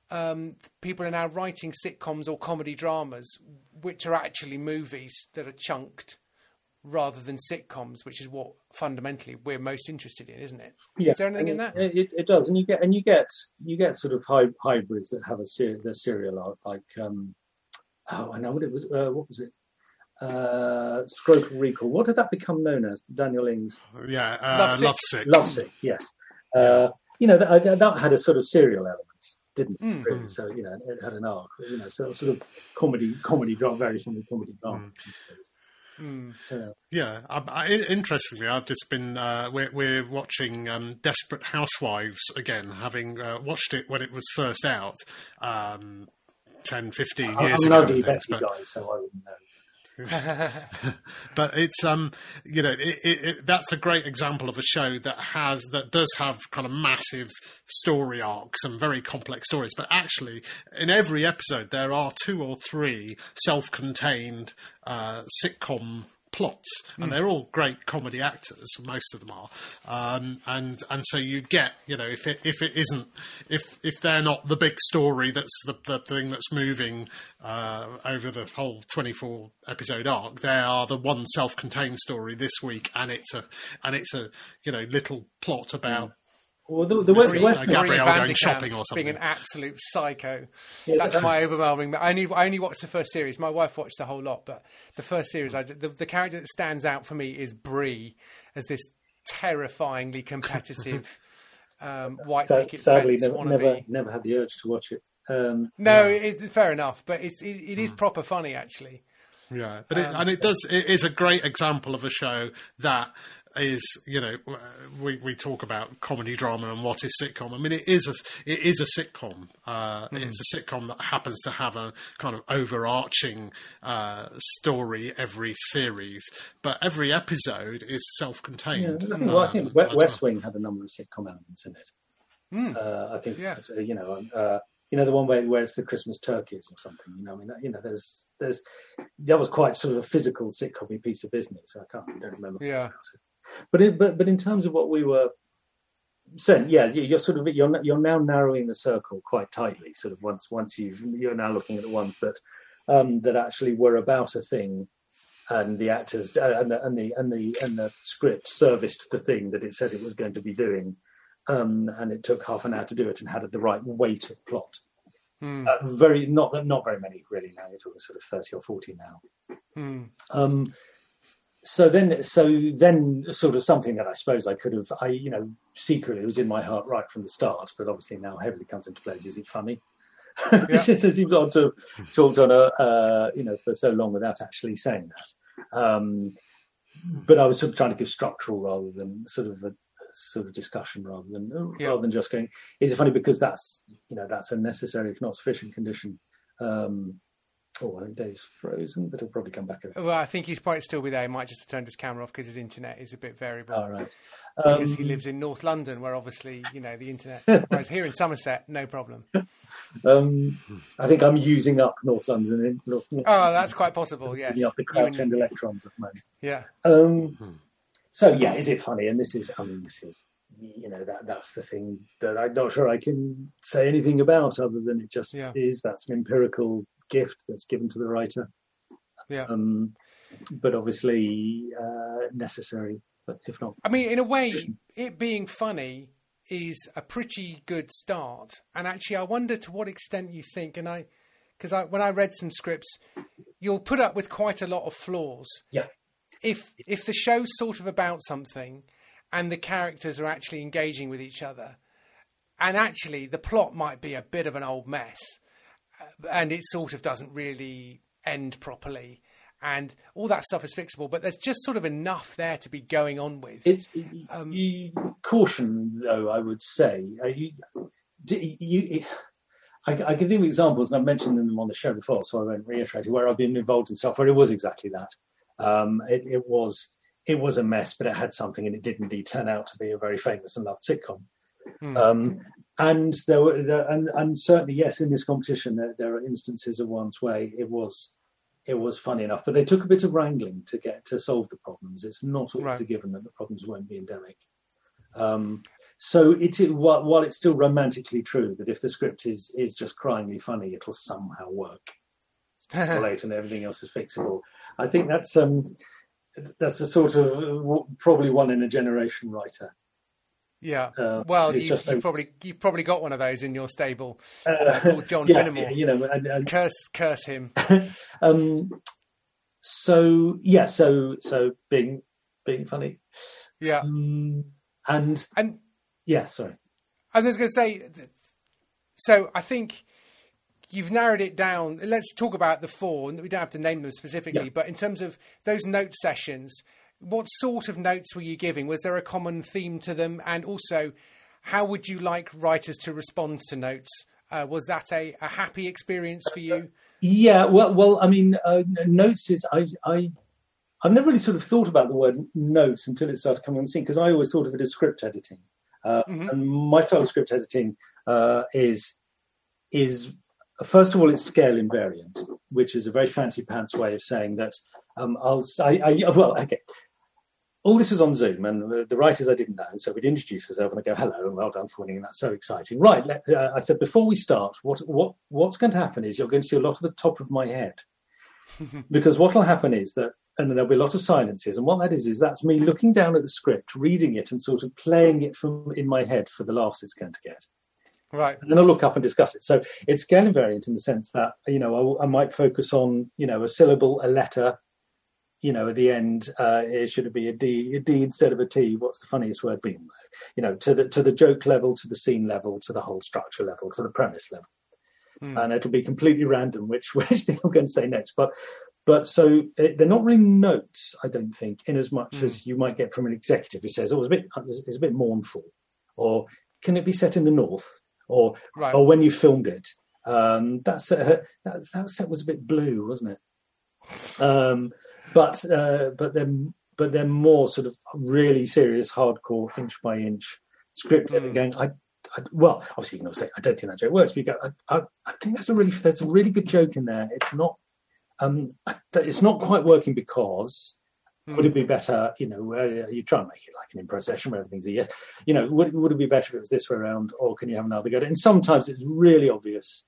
um, people are now writing sitcoms or comedy dramas, which are actually movies that are chunked rather than sitcoms, which is what fundamentally we're most interested in, isn't it? Yeah, Is there anything in that? It, it, it does, and you get and you get you get sort of hy- hybrids that have a ser- their serial arc, like um, oh, I know what it was. Uh, what was it? Uh, Scrotal Recall. What did that become known as? Daniel Ings. Yeah, uh, Lovesick. Lovesick. Lovesick. Yes. Uh, you know that, that had a sort of serial element, didn't it? Mm. Really? So you know it had an arc. You know, so sort of comedy, comedy drama, very similar comedy drama. Mm. Yeah. Yeah, I, I, interestingly, I've just been uh, we're, we're watching um, Desperate Housewives again, having uh, watched it when it was first out um, 10, 15 I'm years an ago. ugly and things, Betty but- guy, so I wouldn't know. but it's um you know it, it, it, that's a great example of a show that has that does have kind of massive story arcs and very complex stories. But actually in every episode there are two or three self-contained uh, sitcom plots and they're all great comedy actors most of them are. Um, and and so you get you know if it if it isn't if if they're not the big story that's the, the thing that's moving uh, over the whole 24 episode arc they are the one self-contained story this week and it's a and it's a you know little plot about Well, the, the West, Marie- the West uh, Gabrielle going Vanderkamp shopping or something. Being an absolute psycho. Yeah, That's that- my overwhelming. I only I only watched the first series. My wife watched the whole lot, but the first series, I, the, the character that stands out for me is Bree as this terrifyingly competitive um, white Sa- picket sadly fence never, never never had the urge to watch it. Um, No, it's fair enough, but it's it, it is proper funny actually. Yeah, but it, and it does. It is a great example of a show that is, you know, we, we talk about comedy drama and what is sitcom. I mean, it is a it is a sitcom. Uh, It's a sitcom that happens to have a kind of overarching uh, story every series, but every episode is self-contained. I think, well, I um, think West, well. West Wing had a number of sitcom elements in it. Uh, I think, Yeah. uh, you know, uh, you know the one where, where it's the Christmas turkeys or something. You know, I mean, you know, there's there's that was quite sort of a physical sitcom piece of business. I can't, I don't remember. Yeah. But it, but but in terms of what we were saying, yeah, you- you're sort of you're you're now narrowing the circle quite tightly. Sort of once once you've you're now looking at the ones that um, that actually were about a thing, and the actors uh, and the and the and the and the script serviced the thing that it said it was going to be doing, um, and it took half an hour to do it and had the right weight of plot. Hmm. Uh, very not not very many really now. You're talking sort of thirty or forty now. Hmm. Um, so then, so then, sort of something that I suppose I could have, I you know, secretly was in my heart right from the start, but obviously now heavily comes into play. Is it funny? Yeah. Since you've got to talked on a, uh, you know, for so long without actually saying that. Um, but I was sort of trying to give structural rather than sort of a sort of discussion rather than Yeah. rather than just going. Is it funny because that's you know that's a necessary if not sufficient condition. Um, oh, I think Dave's frozen, but he'll probably come back. Well, I think he's probably still be there. He might just have turned his camera off because his internet is a bit variable. All right. because he Um, lives in North London, where obviously you know the internet. Whereas here in Somerset, no problem. Um, I think I'm using up North London. In, North, North, Oh, that's quite possible. Yes. using up the You and- crouch end electrons at the moment. Yeah. Um, so yeah, is it funny? And this is, I mean, this is, you know, that that's the thing that I'm not sure I can say anything about other than it just Yeah. is. That's an empirical gift that's given to the writer. Yeah. Um, but obviously uh, necessary, but if not, I mean, in a way, it being funny is a pretty good start. And actually, I wonder to what extent you think, and I, because I, when I read some scripts, you'll put up with quite a lot of flaws. yeah, If if the show's sort of about something, and the characters are actually engaging with each other, and actually the plot might be a bit of an old mess, and it sort of doesn't really end properly. And all that stuff is fixable, but there's just sort of enough there to be going on with. It's Um, you, caution, though. I would say uh, you, you, I, I can of examples, and I've mentioned them on the show before, so I won't reiterate it. Where I've been involved in software, it was exactly that. Um, it, it was it was a mess, but it had something, and it did indeed turn out to be a very famous and loved sitcom. Hmm. Um, and there were, there, and, and certainly, yes, in this competition, there, there are instances of ones where it was it was funny enough, but they took a bit of wrangling to get to solve the problems. It's not always Right. a given that the problems won't be endemic. Um, so it, it while, while it's still romantically true that if the script is is just cryingly funny, it'll somehow work relate and everything else is fixable. I think that's um that's a sort of w- probably one in a generation writer. Yeah. Uh, well, you, just you probably you've probably got one of those in your stable. Uh, called John yeah, yeah, you know, and, and Curse, curse him. um, so yeah, so so being being funny, Yeah. um, and And yeah, sorry, I was going to say, so I think you've narrowed it down. Let's talk about the four, and we don't have to name them specifically, Yeah. but in terms of those note sessions, what sort of notes were you giving? Was there a common theme to them? And also, how would you like writers to respond to notes? Uh, was that a, a happy experience for you? Yeah, well, well, I mean, uh, notes is I, I, I've never really sort of thought about the word notes until it started coming on the scene because I always thought of it as script editing, uh, and my style of script editing uh, is is first of all it's scale invariant, which is a very fancy pants way of saying that um, I'll I, I well okay. All this was on Zoom, and the, the writers I didn't know, so we'd introduce ourselves and I go, "Hello, and well done for winning." And that's so exciting, right? Let, uh, I said before we start, what what what's going to happen is you're going to see a lot of the top of my head, because what will happen is that, and then there'll be a lot of silences, and what that is is that's me looking down at the script, reading it, and sort of playing it from in my head for the laughs it's going to get Right. and then I'll look up and discuss it. So it's scale invariant in the sense that you know I, I might focus on you know a syllable, a letter. You know, at the end, uh, it should be a D, a D instead of a T. What's the funniest word being? You know, to the to the joke level, to the scene level, to the whole structure level, to the premise level. mm. and it'll be completely random which which thing I'm going to say next. But but so it, they're not really notes, I don't think, in as much mm. as you might get from an executive who says, "Oh, it's a bit it's a bit mournful," or "Can it be set in the north?" or right. or when you filmed it. Um, that set that, that set was a bit blue, wasn't it? Um, but uh, but then but they're more sort of really serious, hardcore, inch by inch script. Mm. Going, I, I, well, obviously you can say I don't think that joke works, but you go, I, I, I, think that's a really there's a really good joke in there. It's not um, it's not quite working because mm. would it be better, you know, uh, you try and make it like an improv session where everything's a yes, you know, would, would it be better if it was this way around, or can you have another go? And sometimes it's really obvious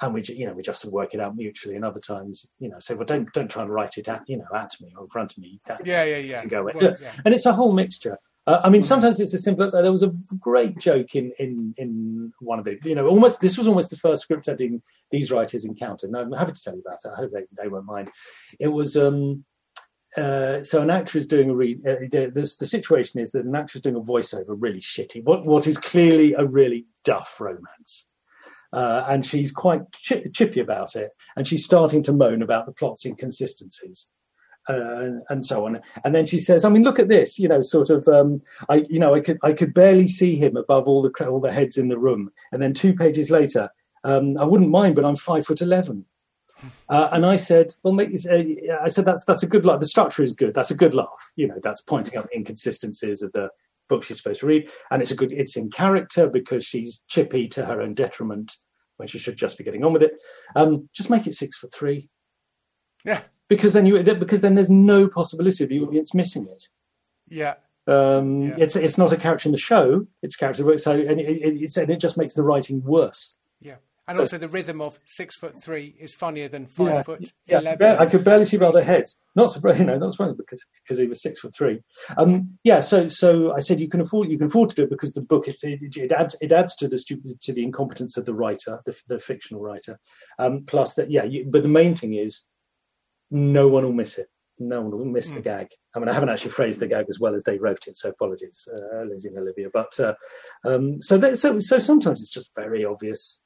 and we you know we just work it out mutually and other times you know say well don't don't try and write it at you know at me or in front of me yeah yeah yeah go well, yeah. and it's a whole mixture uh, I mean, mm. sometimes it's as simple as uh, there was a great joke in in in one of the you know almost this was almost the first script editing these writers encountered, and I'm happy to tell you about it. I hope they, they won't mind. It was um, uh, so an actor is doing a read. Uh, the, the, situation is that an actor is doing a voiceover really shitty. What what is clearly a really duff romance, uh, and she's quite chippy about it, and she's starting to moan about the plot's inconsistencies. Uh, and so on, and then she says, "I mean, look at this. You know, sort of. Um, I, you know, I could, I could barely see him above all the all the heads in the room. And then two pages later, um, I wouldn't mind, but I'm five foot eleven. Uh, and I said, "Well, mate, uh, I said that's that's a good laugh. The structure is good. That's a good laugh. You know, that's pointing out the inconsistencies of the book she's supposed to read, and it's a good. It's in character because she's chippy to her own detriment when she should just be getting on with it. Um, just make it six foot three. Yeah, because then you because then there's no possibility of the audience missing it. Yeah. Um, yeah. It's it's not a character in the show; it's a character. So and it, it's and it just makes the writing worse. Yeah, and also the rhythm of six foot three is funnier than five yeah, foot yeah, eleven. I could barely see about their heads. Not surprised, you know, not surprised because because he was six foot three. Um, yeah, so so I said you can afford you can afford to do it because the book it, it, it adds it adds to the stupid to the incompetence of the writer, the, the fictional writer. Um, plus that, yeah. You, but the main thing is no one will miss it. No one will miss mm. the gag. I mean, I haven't actually phrased the gag as well as they wrote it, so apologies, uh, Lizzie and Olivia. But uh, um, so, they, so, so sometimes it's just very obvious.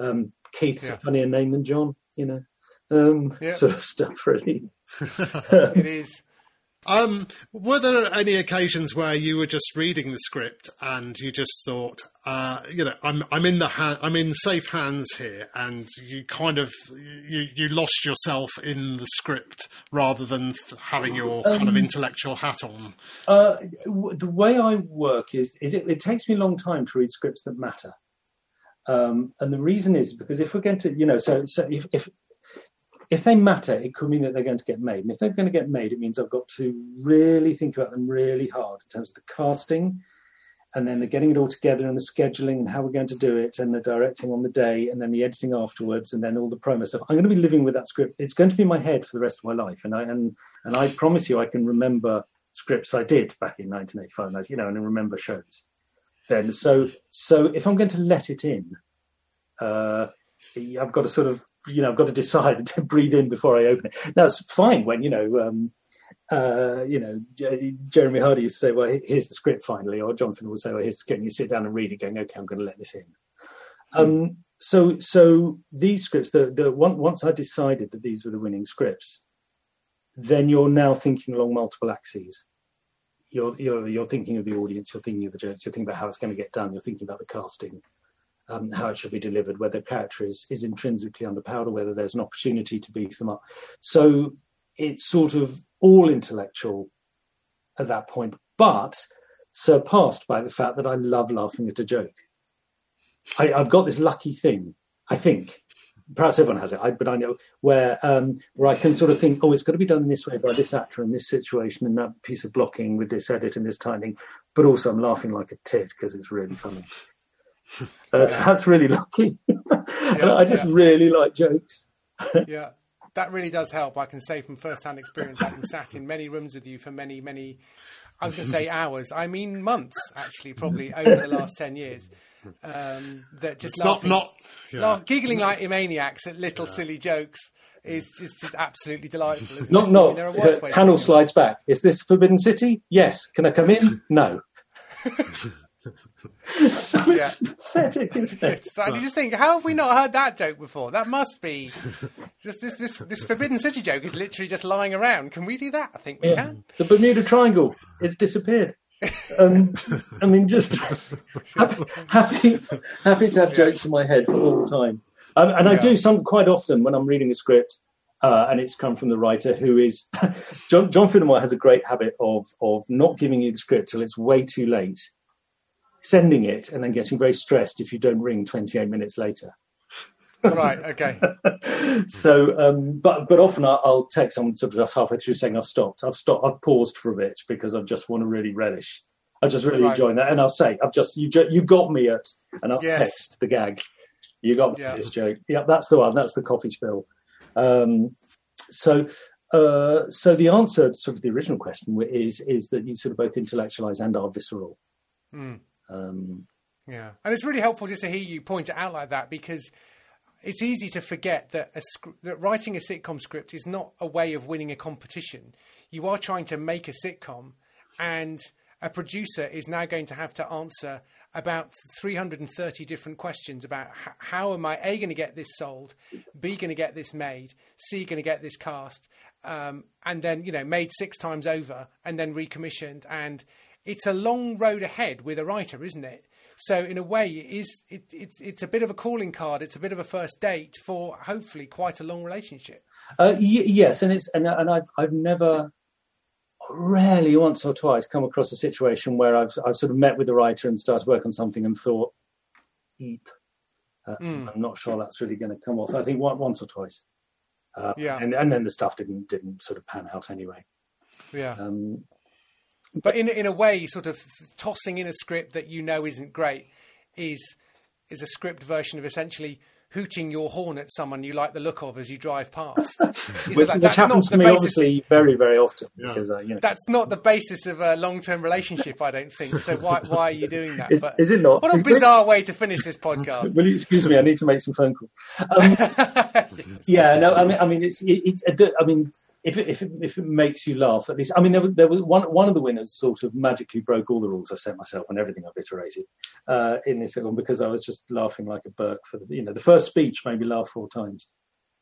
Um, Keith's yeah. a funnier name than John, you know, um, yeah. sort of stuff. Really, it is. Um, were there any occasions where you were just reading the script and you just thought, uh, you know, I'm I'm in the ha- I'm in safe hands here, and you kind of you you lost yourself in the script rather than having your um, kind of intellectual hat on? Uh, the way I work is it, it, takes me a long time to read scripts that matter. Um, and the reason is because if we're going to, you know, so so if, if if they matter, it could mean that they're going to get made. And if they're going to get made, it means I've got to really think about them really hard in terms of the casting and then the getting it all together and the scheduling and how we're going to do it and the directing on the day and then the editing afterwards and then all the promo stuff. I'm going to be living with that script. It's going to be my head for the rest of my life. And I and and I promise you I can remember scripts I did back in 1985, you know, and remember shows then. So so if I'm going to let it in, uh, I've got to sort of you know, I've got to decide to breathe in before I open it. That's fine when, you know, um, uh, you know, Jeremy Hardy used to say, well, here's the script finally, or Jonathan would say, well, here's the script, and you sit down and read it going, okay, I'm going to let this in. Um, so, so these scripts, the, the one, once I decided that these were the winning scripts, then you're now thinking along multiple axes. You're, you're, you're thinking of the audience, you're thinking of the jokes, you're thinking about how it's going to get done, you're thinking about the casting, um, how it should be delivered, whether the character is, is intrinsically underpowered or whether there's an opportunity to beef them up. So it's sort of all intellectual at that point, but surpassed by the fact that I love laughing at a joke. I, have got this lucky thing, I think. Perhaps everyone has it, I, but I know where um, where I can sort of think, oh, it's got to be done this way by this actor in this situation and that piece of blocking with this edit and this timing. But also, I'm laughing like a tit because it's really funny. Uh, that's really lucky. yeah, I just yeah. really like jokes. yeah, that really does help. I can say from first-hand experience, having sat in many rooms with you for many, many, I was going to say hours. I mean months, actually, probably over the last ten years. Um, that just it's laughing, not, not yeah. laugh, giggling like maniacs at little silly jokes is just, just absolutely delightful. not, not. I mean, uh, panel slides back. Is this Forbidden City? Yes. Can I come in? No. Yeah. it's pathetic, isn't it? So I just think, how have we not heard that joke before? That must be just this this this Forbidden City joke is literally just lying around. Can we do that? I think we Yeah. can. The Bermuda Triangle, it's disappeared. Um, I mean, just happy, happy, happy to have jokes in my head for all the time. Um, and I Yeah. do some quite often when I'm reading a script, uh, and it's come from the writer who is John. John Finnemore has a great habit of of not giving you the script till it's way too late, sending it, and then getting very stressed if you don't ring 28 minutes later. Right. Okay. so, um, but but often I'll, I'll text someone sort of just halfway through saying I've stopped, I've stopped, I've paused for a bit because I just want to really relish. I just really Right. enjoy that, and I'll say I've just you ju- you got me at, and I'll Yes. text the gag. You got me Yeah. at this joke. Yeah, that's the one. That's the coffee spill. Um, so. Uh, so the answer, sort of the original question, is is that you sort of both intellectualize and are visceral. Hmm. Um, Yeah, and it's really helpful just to hear you point it out like that because it's easy to forget that a that writing a sitcom script is not a way of winning a competition. You are trying to make a sitcom, and a producer is now going to have to answer about 330 different questions about h- how am I a going to get this sold, b going to get this made, c going to get this cast, um, and then you know made six times over and then recommissioned and it's a long road ahead with a writer, isn't it? So in a way, it is it, it's it's a bit of a calling card. It's a bit of a first date for hopefully quite a long relationship. Uh, y- yes, and it's and, and I've I've never, rarely once or twice come across a situation where I've I've sort of met with a writer and started work on something and thought, "Eep, uh, Mm. I'm not sure that's really going to come off." I think one, once or twice, uh, Yeah. and and then the stuff didn't didn't sort of pan out anyway. Yeah, Um, but in in a way, sort of tossing in a script that you know isn't great is is a script version of essentially hooting your horn at someone you like the look of as you drive past. It's which, like, which happens to me basis- obviously very very often Yeah. because uh, you know. That's not the basis of a long-term relationship, I don't think. So why why are you doing that? Is, But is it not? what a Is it- bizarre way to finish this podcast. Will you excuse me? I need to make some phone calls. Um, yeah, no, I mean, I mean, it's it, it's. I mean, if it, if it, if it makes you laugh, at least. I mean, there was there was one one of the winners sort of magically broke all the rules I set myself and everything I've iterated uh, in this film because I was just laughing like a Burke for the you know the first speech made me laugh four times.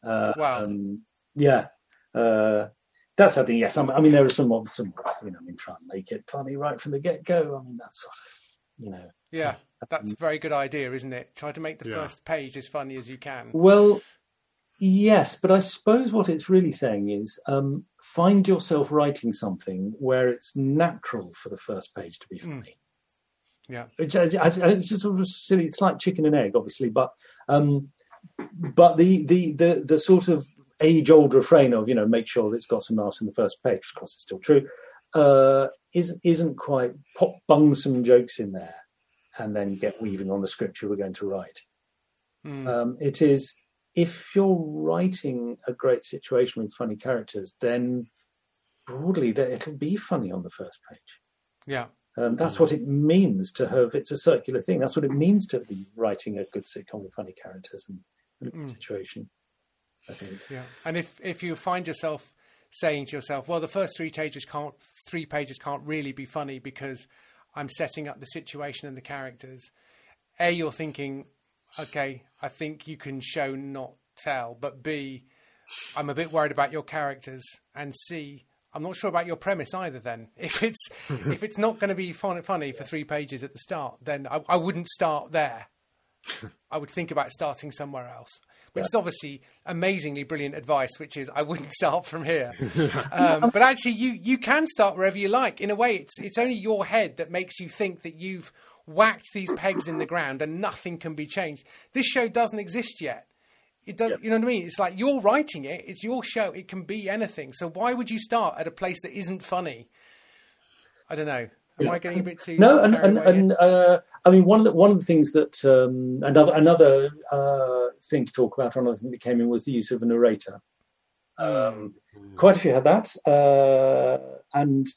Uh, Wow. Um, yeah. Uh, that's something. Yes, I mean, I mean, there are some some you know, I mean, try and make it funny right from the get go. I mean, that's sort of you know. Yeah, that's a very good idea, isn't it? Try to make the Yeah. first page as funny as you can. Well, yes, but I suppose what it's really saying is um, find yourself writing something where it's natural for the first page to be funny. Yeah. It's, it's, it's just sort of silly. It's like chicken and egg, obviously, but um, but the, the the the sort of age old refrain of you know make sure it's got some laughs in the first page. Of course, it's still true. Uh, isn't isn't quite pop bung some jokes in there, and then get weaving on the script you were going to write. Mm. Um, it is if you're writing a great situation with funny characters, then broadly that it'll be funny on the first page. Yeah. Um, that's what it means to have. It's a circular thing. That's what it means to be writing a good sitcom with funny characters and a good situation. I think. Yeah, and if if you find yourself saying to yourself, "Well, the first three pages can't three pages can't really be funny because I'm setting up the situation and the characters," a you're thinking, "Okay, I think you can show not tell," but b I'm a bit worried about your characters, and c I'm not sure about your premise either. Then, if it's if it's not going to be fun, funny for three pages at the start, then I, I wouldn't start there. I would think about starting somewhere else. Which is obviously amazingly brilliant advice, which is I wouldn't start from here. um, but actually, you you can start wherever you like. In a way, it's it's only your head that makes you think that you've whacked these pegs in the ground and nothing can be changed. This show doesn't exist yet. It does. You know what I mean? It's like you're writing it. It's your show. It can be anything. So why would you start at a place that isn't funny? I don't know. Am I getting a bit too No, and and, and uh, I mean one of the one of the things that um, another another uh, thing to talk about, another thing that came in was the use of a narrator. Um, quite a few had that, uh, and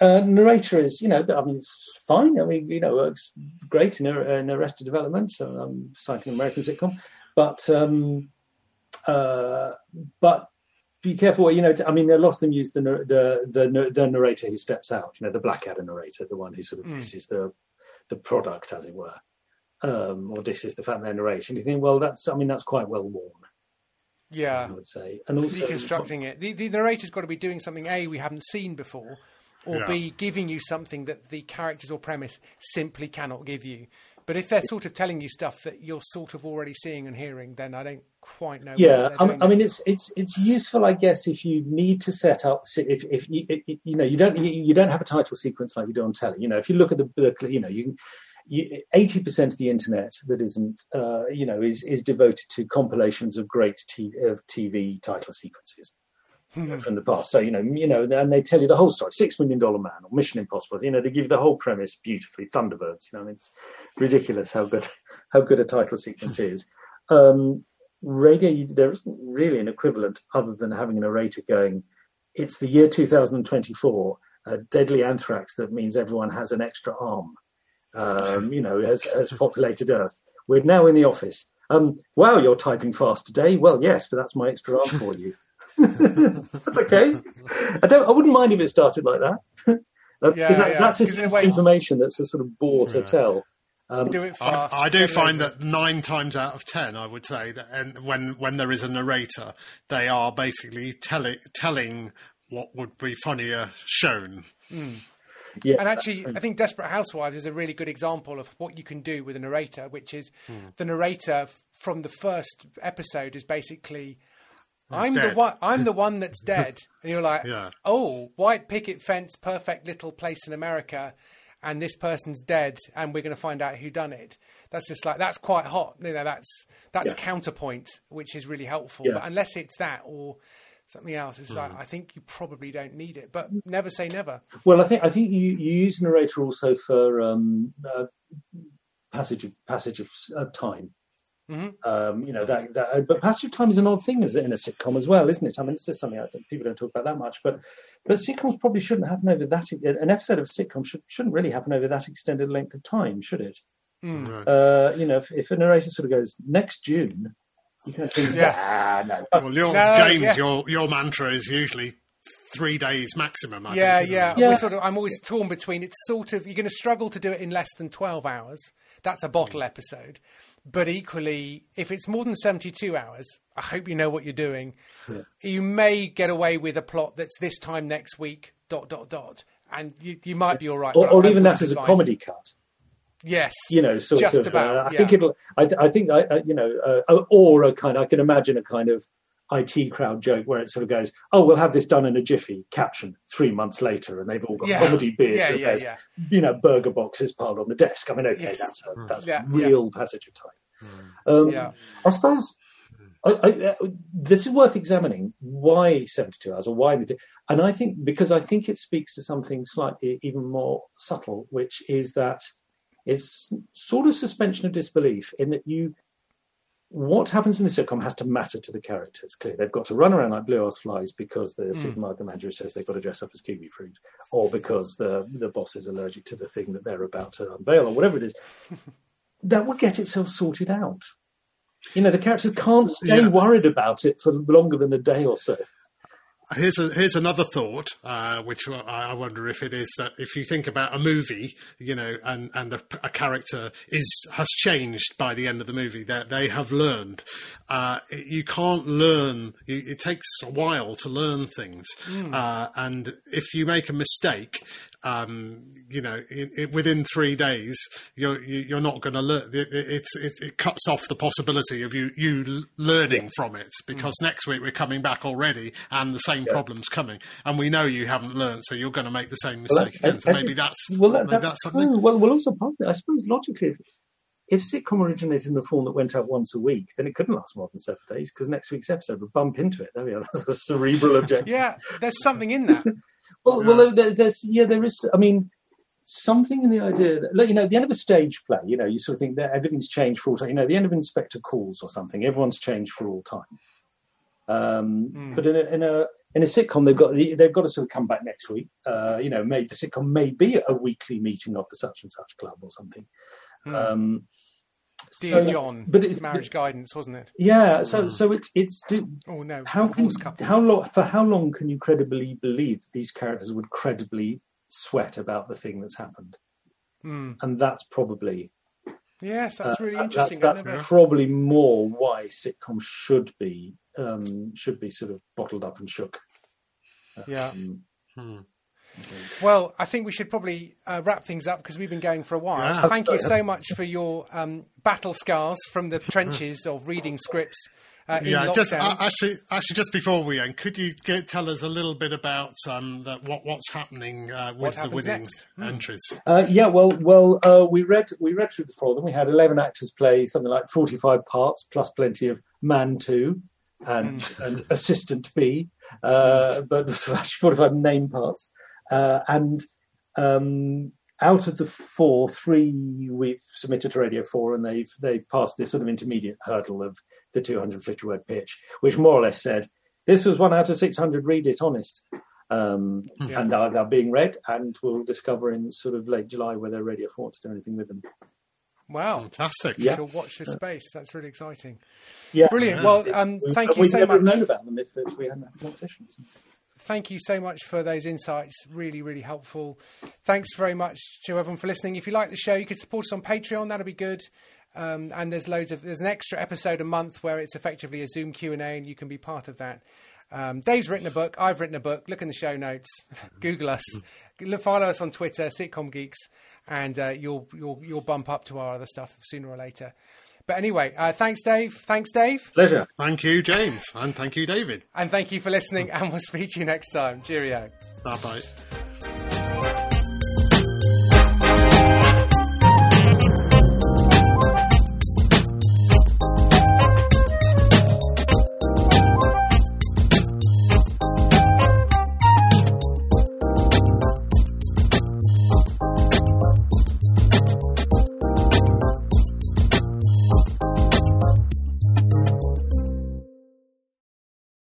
uh, narrator is you know I mean it's fine. I mean you know works great in, a, in Arrested Development, so I'm citing an American sitcom, but um, uh, but be careful. You know, I mean, a lot of them use the the the, the narrator who steps out. You know, the Blackadder narrator, the one who sort of Mm. misses the the product, as it were, um, or this is the fact they're narration. You think, well, that's I mean that's quite well worn. Yeah, I would say, and also deconstructing it. The, the narrator's got to be doing something a we haven't seen before, or Yeah. b giving you something that the characters or premise simply cannot give you. But if they're sort of telling you stuff that you're sort of already seeing and hearing, then I don't quite know. yeah what I, doing I mean it's it's it's useful i guess if you need to set up if if you if, you know you don't you you don't have a title sequence like you do on telly you know if you look at the, the you know you can you, 80% of the internet that isn't uh, you know is is devoted to compilations of great t- of tv title sequences know, from the past. So you know you know and they tell you the whole story. Six million dollar man or mission impossible. You know they give you the whole premise beautifully. Thunderbirds you know it's ridiculous how good how good a title sequence is. Um radio there isn't really an equivalent other than having a narrator going it's the year 2024 a deadly anthrax that means everyone has an extra arm um, you know has, has populated earth. We're now in the office. Um, wow you're typing fast today. Well yes but that's my extra arm for you that's okay. I don't i wouldn't mind if it started like that. Uh, 'cause Yeah, that- yeah. that's 'Cause just in a way- information that's a sort of bore to tell. Um, do it I, fast. I do find that nine times out of ten, I would say that, and when when there is a narrator, they are basically telling telling what would be funnier shown. yeah. And actually, I think Desperate Housewives is a really good example of what you can do with a narrator, which is the narrator from the first episode is basically, "I'm the one. I'm the one that's dead," and you're like, Yeah. "Oh, white picket fence, perfect little place in America." And this person's dead, and we're going to find out who done it. That's just like that's quite hot. You know, that's that's Yeah. counterpoint, which is really helpful. Yeah. But unless it's that or something else, it's like I think you probably don't need it. But never say never. Well, I think I think you, you use narrator also for um, uh, passage of passage of uh, time. Um, you know that, that, uh, but passage of time is an odd thing, is it, in a sitcom as well, isn't it? I mean, this is something I don't, people don't talk about that much, but but sitcoms probably shouldn't happen over that. An episode of a sitcom should, shouldn't really happen over that extended length of time, should it? Uh, you know, if, if a narrator sort of goes next June, you can think, Yeah. ah, no, Well, your No, James, yes. your your mantra is usually three days maximum. I yeah, think, yeah. Yeah. Sort of, I'm always torn between. It's sort of you're going to struggle to do it in less than twelve hours. That's a bottle episode. But equally, if it's more than seventy-two hours, I hope you know what you're doing. You may get away with a plot that's this time next week. Dot dot dot, and you, you might be all right. or, or even that as a comedy cut. Yes, you know, sort just of. about. uh, I yeah. think it'll. I, th- I think I, I, you know, uh, or a kind. I can imagine a kind of IT crowd joke where it sort of goes, "Oh, we'll have this done in a jiffy." Caption: Three months later, and they've all got Yeah. comedy beard. Yeah, yeah, yeah. You know, burger boxes piled on the desk. I mean, okay, Yes. that's a, that's Yeah, real passage of time. Um, Yeah. I suppose. I, I, uh, this is worth examining. Why seventy-two hours, or why? And I think because I think it speaks to something slightly even more subtle, which is that it's sort of suspension of disbelief in that you what happens in the sitcom has to matter to the characters. Clearly, they've got to run around like blue ass flies because the hmm. supermarket manager says they've got to dress up as kiwi fruit, or because the the boss is allergic to the thing that they're about to unveil, or whatever it is. that would get itself sorted out. You know, the characters can't stay Yeah. worried about it for longer than a day or so. Here's a, here's another thought, uh, which I I wonder if it is that if you think about a movie, you know, and and a, a character is has changed by the end of the movie, that they have learned. Uh, you can't learn; you, it takes a while to learn things, uh, and if you make a mistake, um, you know, i i within three days, you're you, you're not going to learn. It, it, it's it, it cuts off the possibility of you you learning from it because next week we're coming back already, and the same problem's coming, and we know you haven't learned, so you're going to make the same Well, mistake again. So I maybe think- that's well, that, maybe that's, that's something. true. Well, well, also partly, I suppose logically, if, if sitcom originated in the form that went out once a week, then it couldn't last more than seven days because next week's episode would bump into it. There we are. That's a cerebral objection. Yeah, there's something in that. Well, well, there's yeah, there is. I mean, something in the idea that you know, at the end of a stage play, you know, you sort of think that everything's changed for all time. You know, the end of Inspector Calls or something, everyone's changed for all time. Um, But in a, in a in a sitcom, they've got they've got to sort of come back next week. Uh, you know, may the sitcom may be a weekly meeting of the such and such club or something. Um, Dear so- John, but it's marriage guidance, wasn't it? yeah, so so it's it's do, Oh no, how can divorce couple. how long for how long can you credibly believe that these characters would credibly sweat about the thing that's happened? and that's probably Yes, that's really uh, interesting. That's, that's probably more why sitcoms should be um, should be sort of bottled up and shook. yeah. Um, Well, I think we should probably uh, wrap things up because we've been going for a while. Yeah. Thank you so much for your um, battle scars from the trenches of reading scripts uh, Yeah, lockdown. just uh, actually, actually, just before we end, could you get, tell us a little bit about um, that, what what's happening uh, with the winning next? Hmm. entries? Uh, yeah, well, well, uh, we read we read through the four of them. We had eleven actors play something like forty-five parts, plus plenty of man two and and assistant B, uh, but actually forty-five name parts. Uh, and um, out of the four, three we've submitted to Radio Four, and they've they've passed this sort of intermediate hurdle of the two hundred fifty word pitch, which more or less said this was one out of six hundred. Read it, honest. Um, Yeah. And uh, they're being read, and we'll discover in sort of late July whether Radio 4 wants to do anything with them. wow. Fantastic. Yeah. She'll watch this space. That's really exciting. Yeah, Brilliant. Well, um, thank you we'd so never have much. known about them if, if we hadn't had competitions. Thank you so much for those insights. Really, really helpful. Thanks very much to everyone for listening. If you like the show, you could support us on Patreon. That'll be good. Um, and there's loads of there's an extra episode a month where it's effectively a Zoom Q and A, and you can be part of that. Um, Dave's written a book. I've written a book. Look in the show notes. Google us. Follow us on Twitter, Sitcom Geeks, and uh, you'll you'll you'll bump up to our other stuff sooner or later. But anyway, uh, thanks, Dave. Thanks, Dave, Pleasure. Thank you, James, and thank you, David. and thank you for listening. And we'll speak to you next time. Cheerio. Bye bye.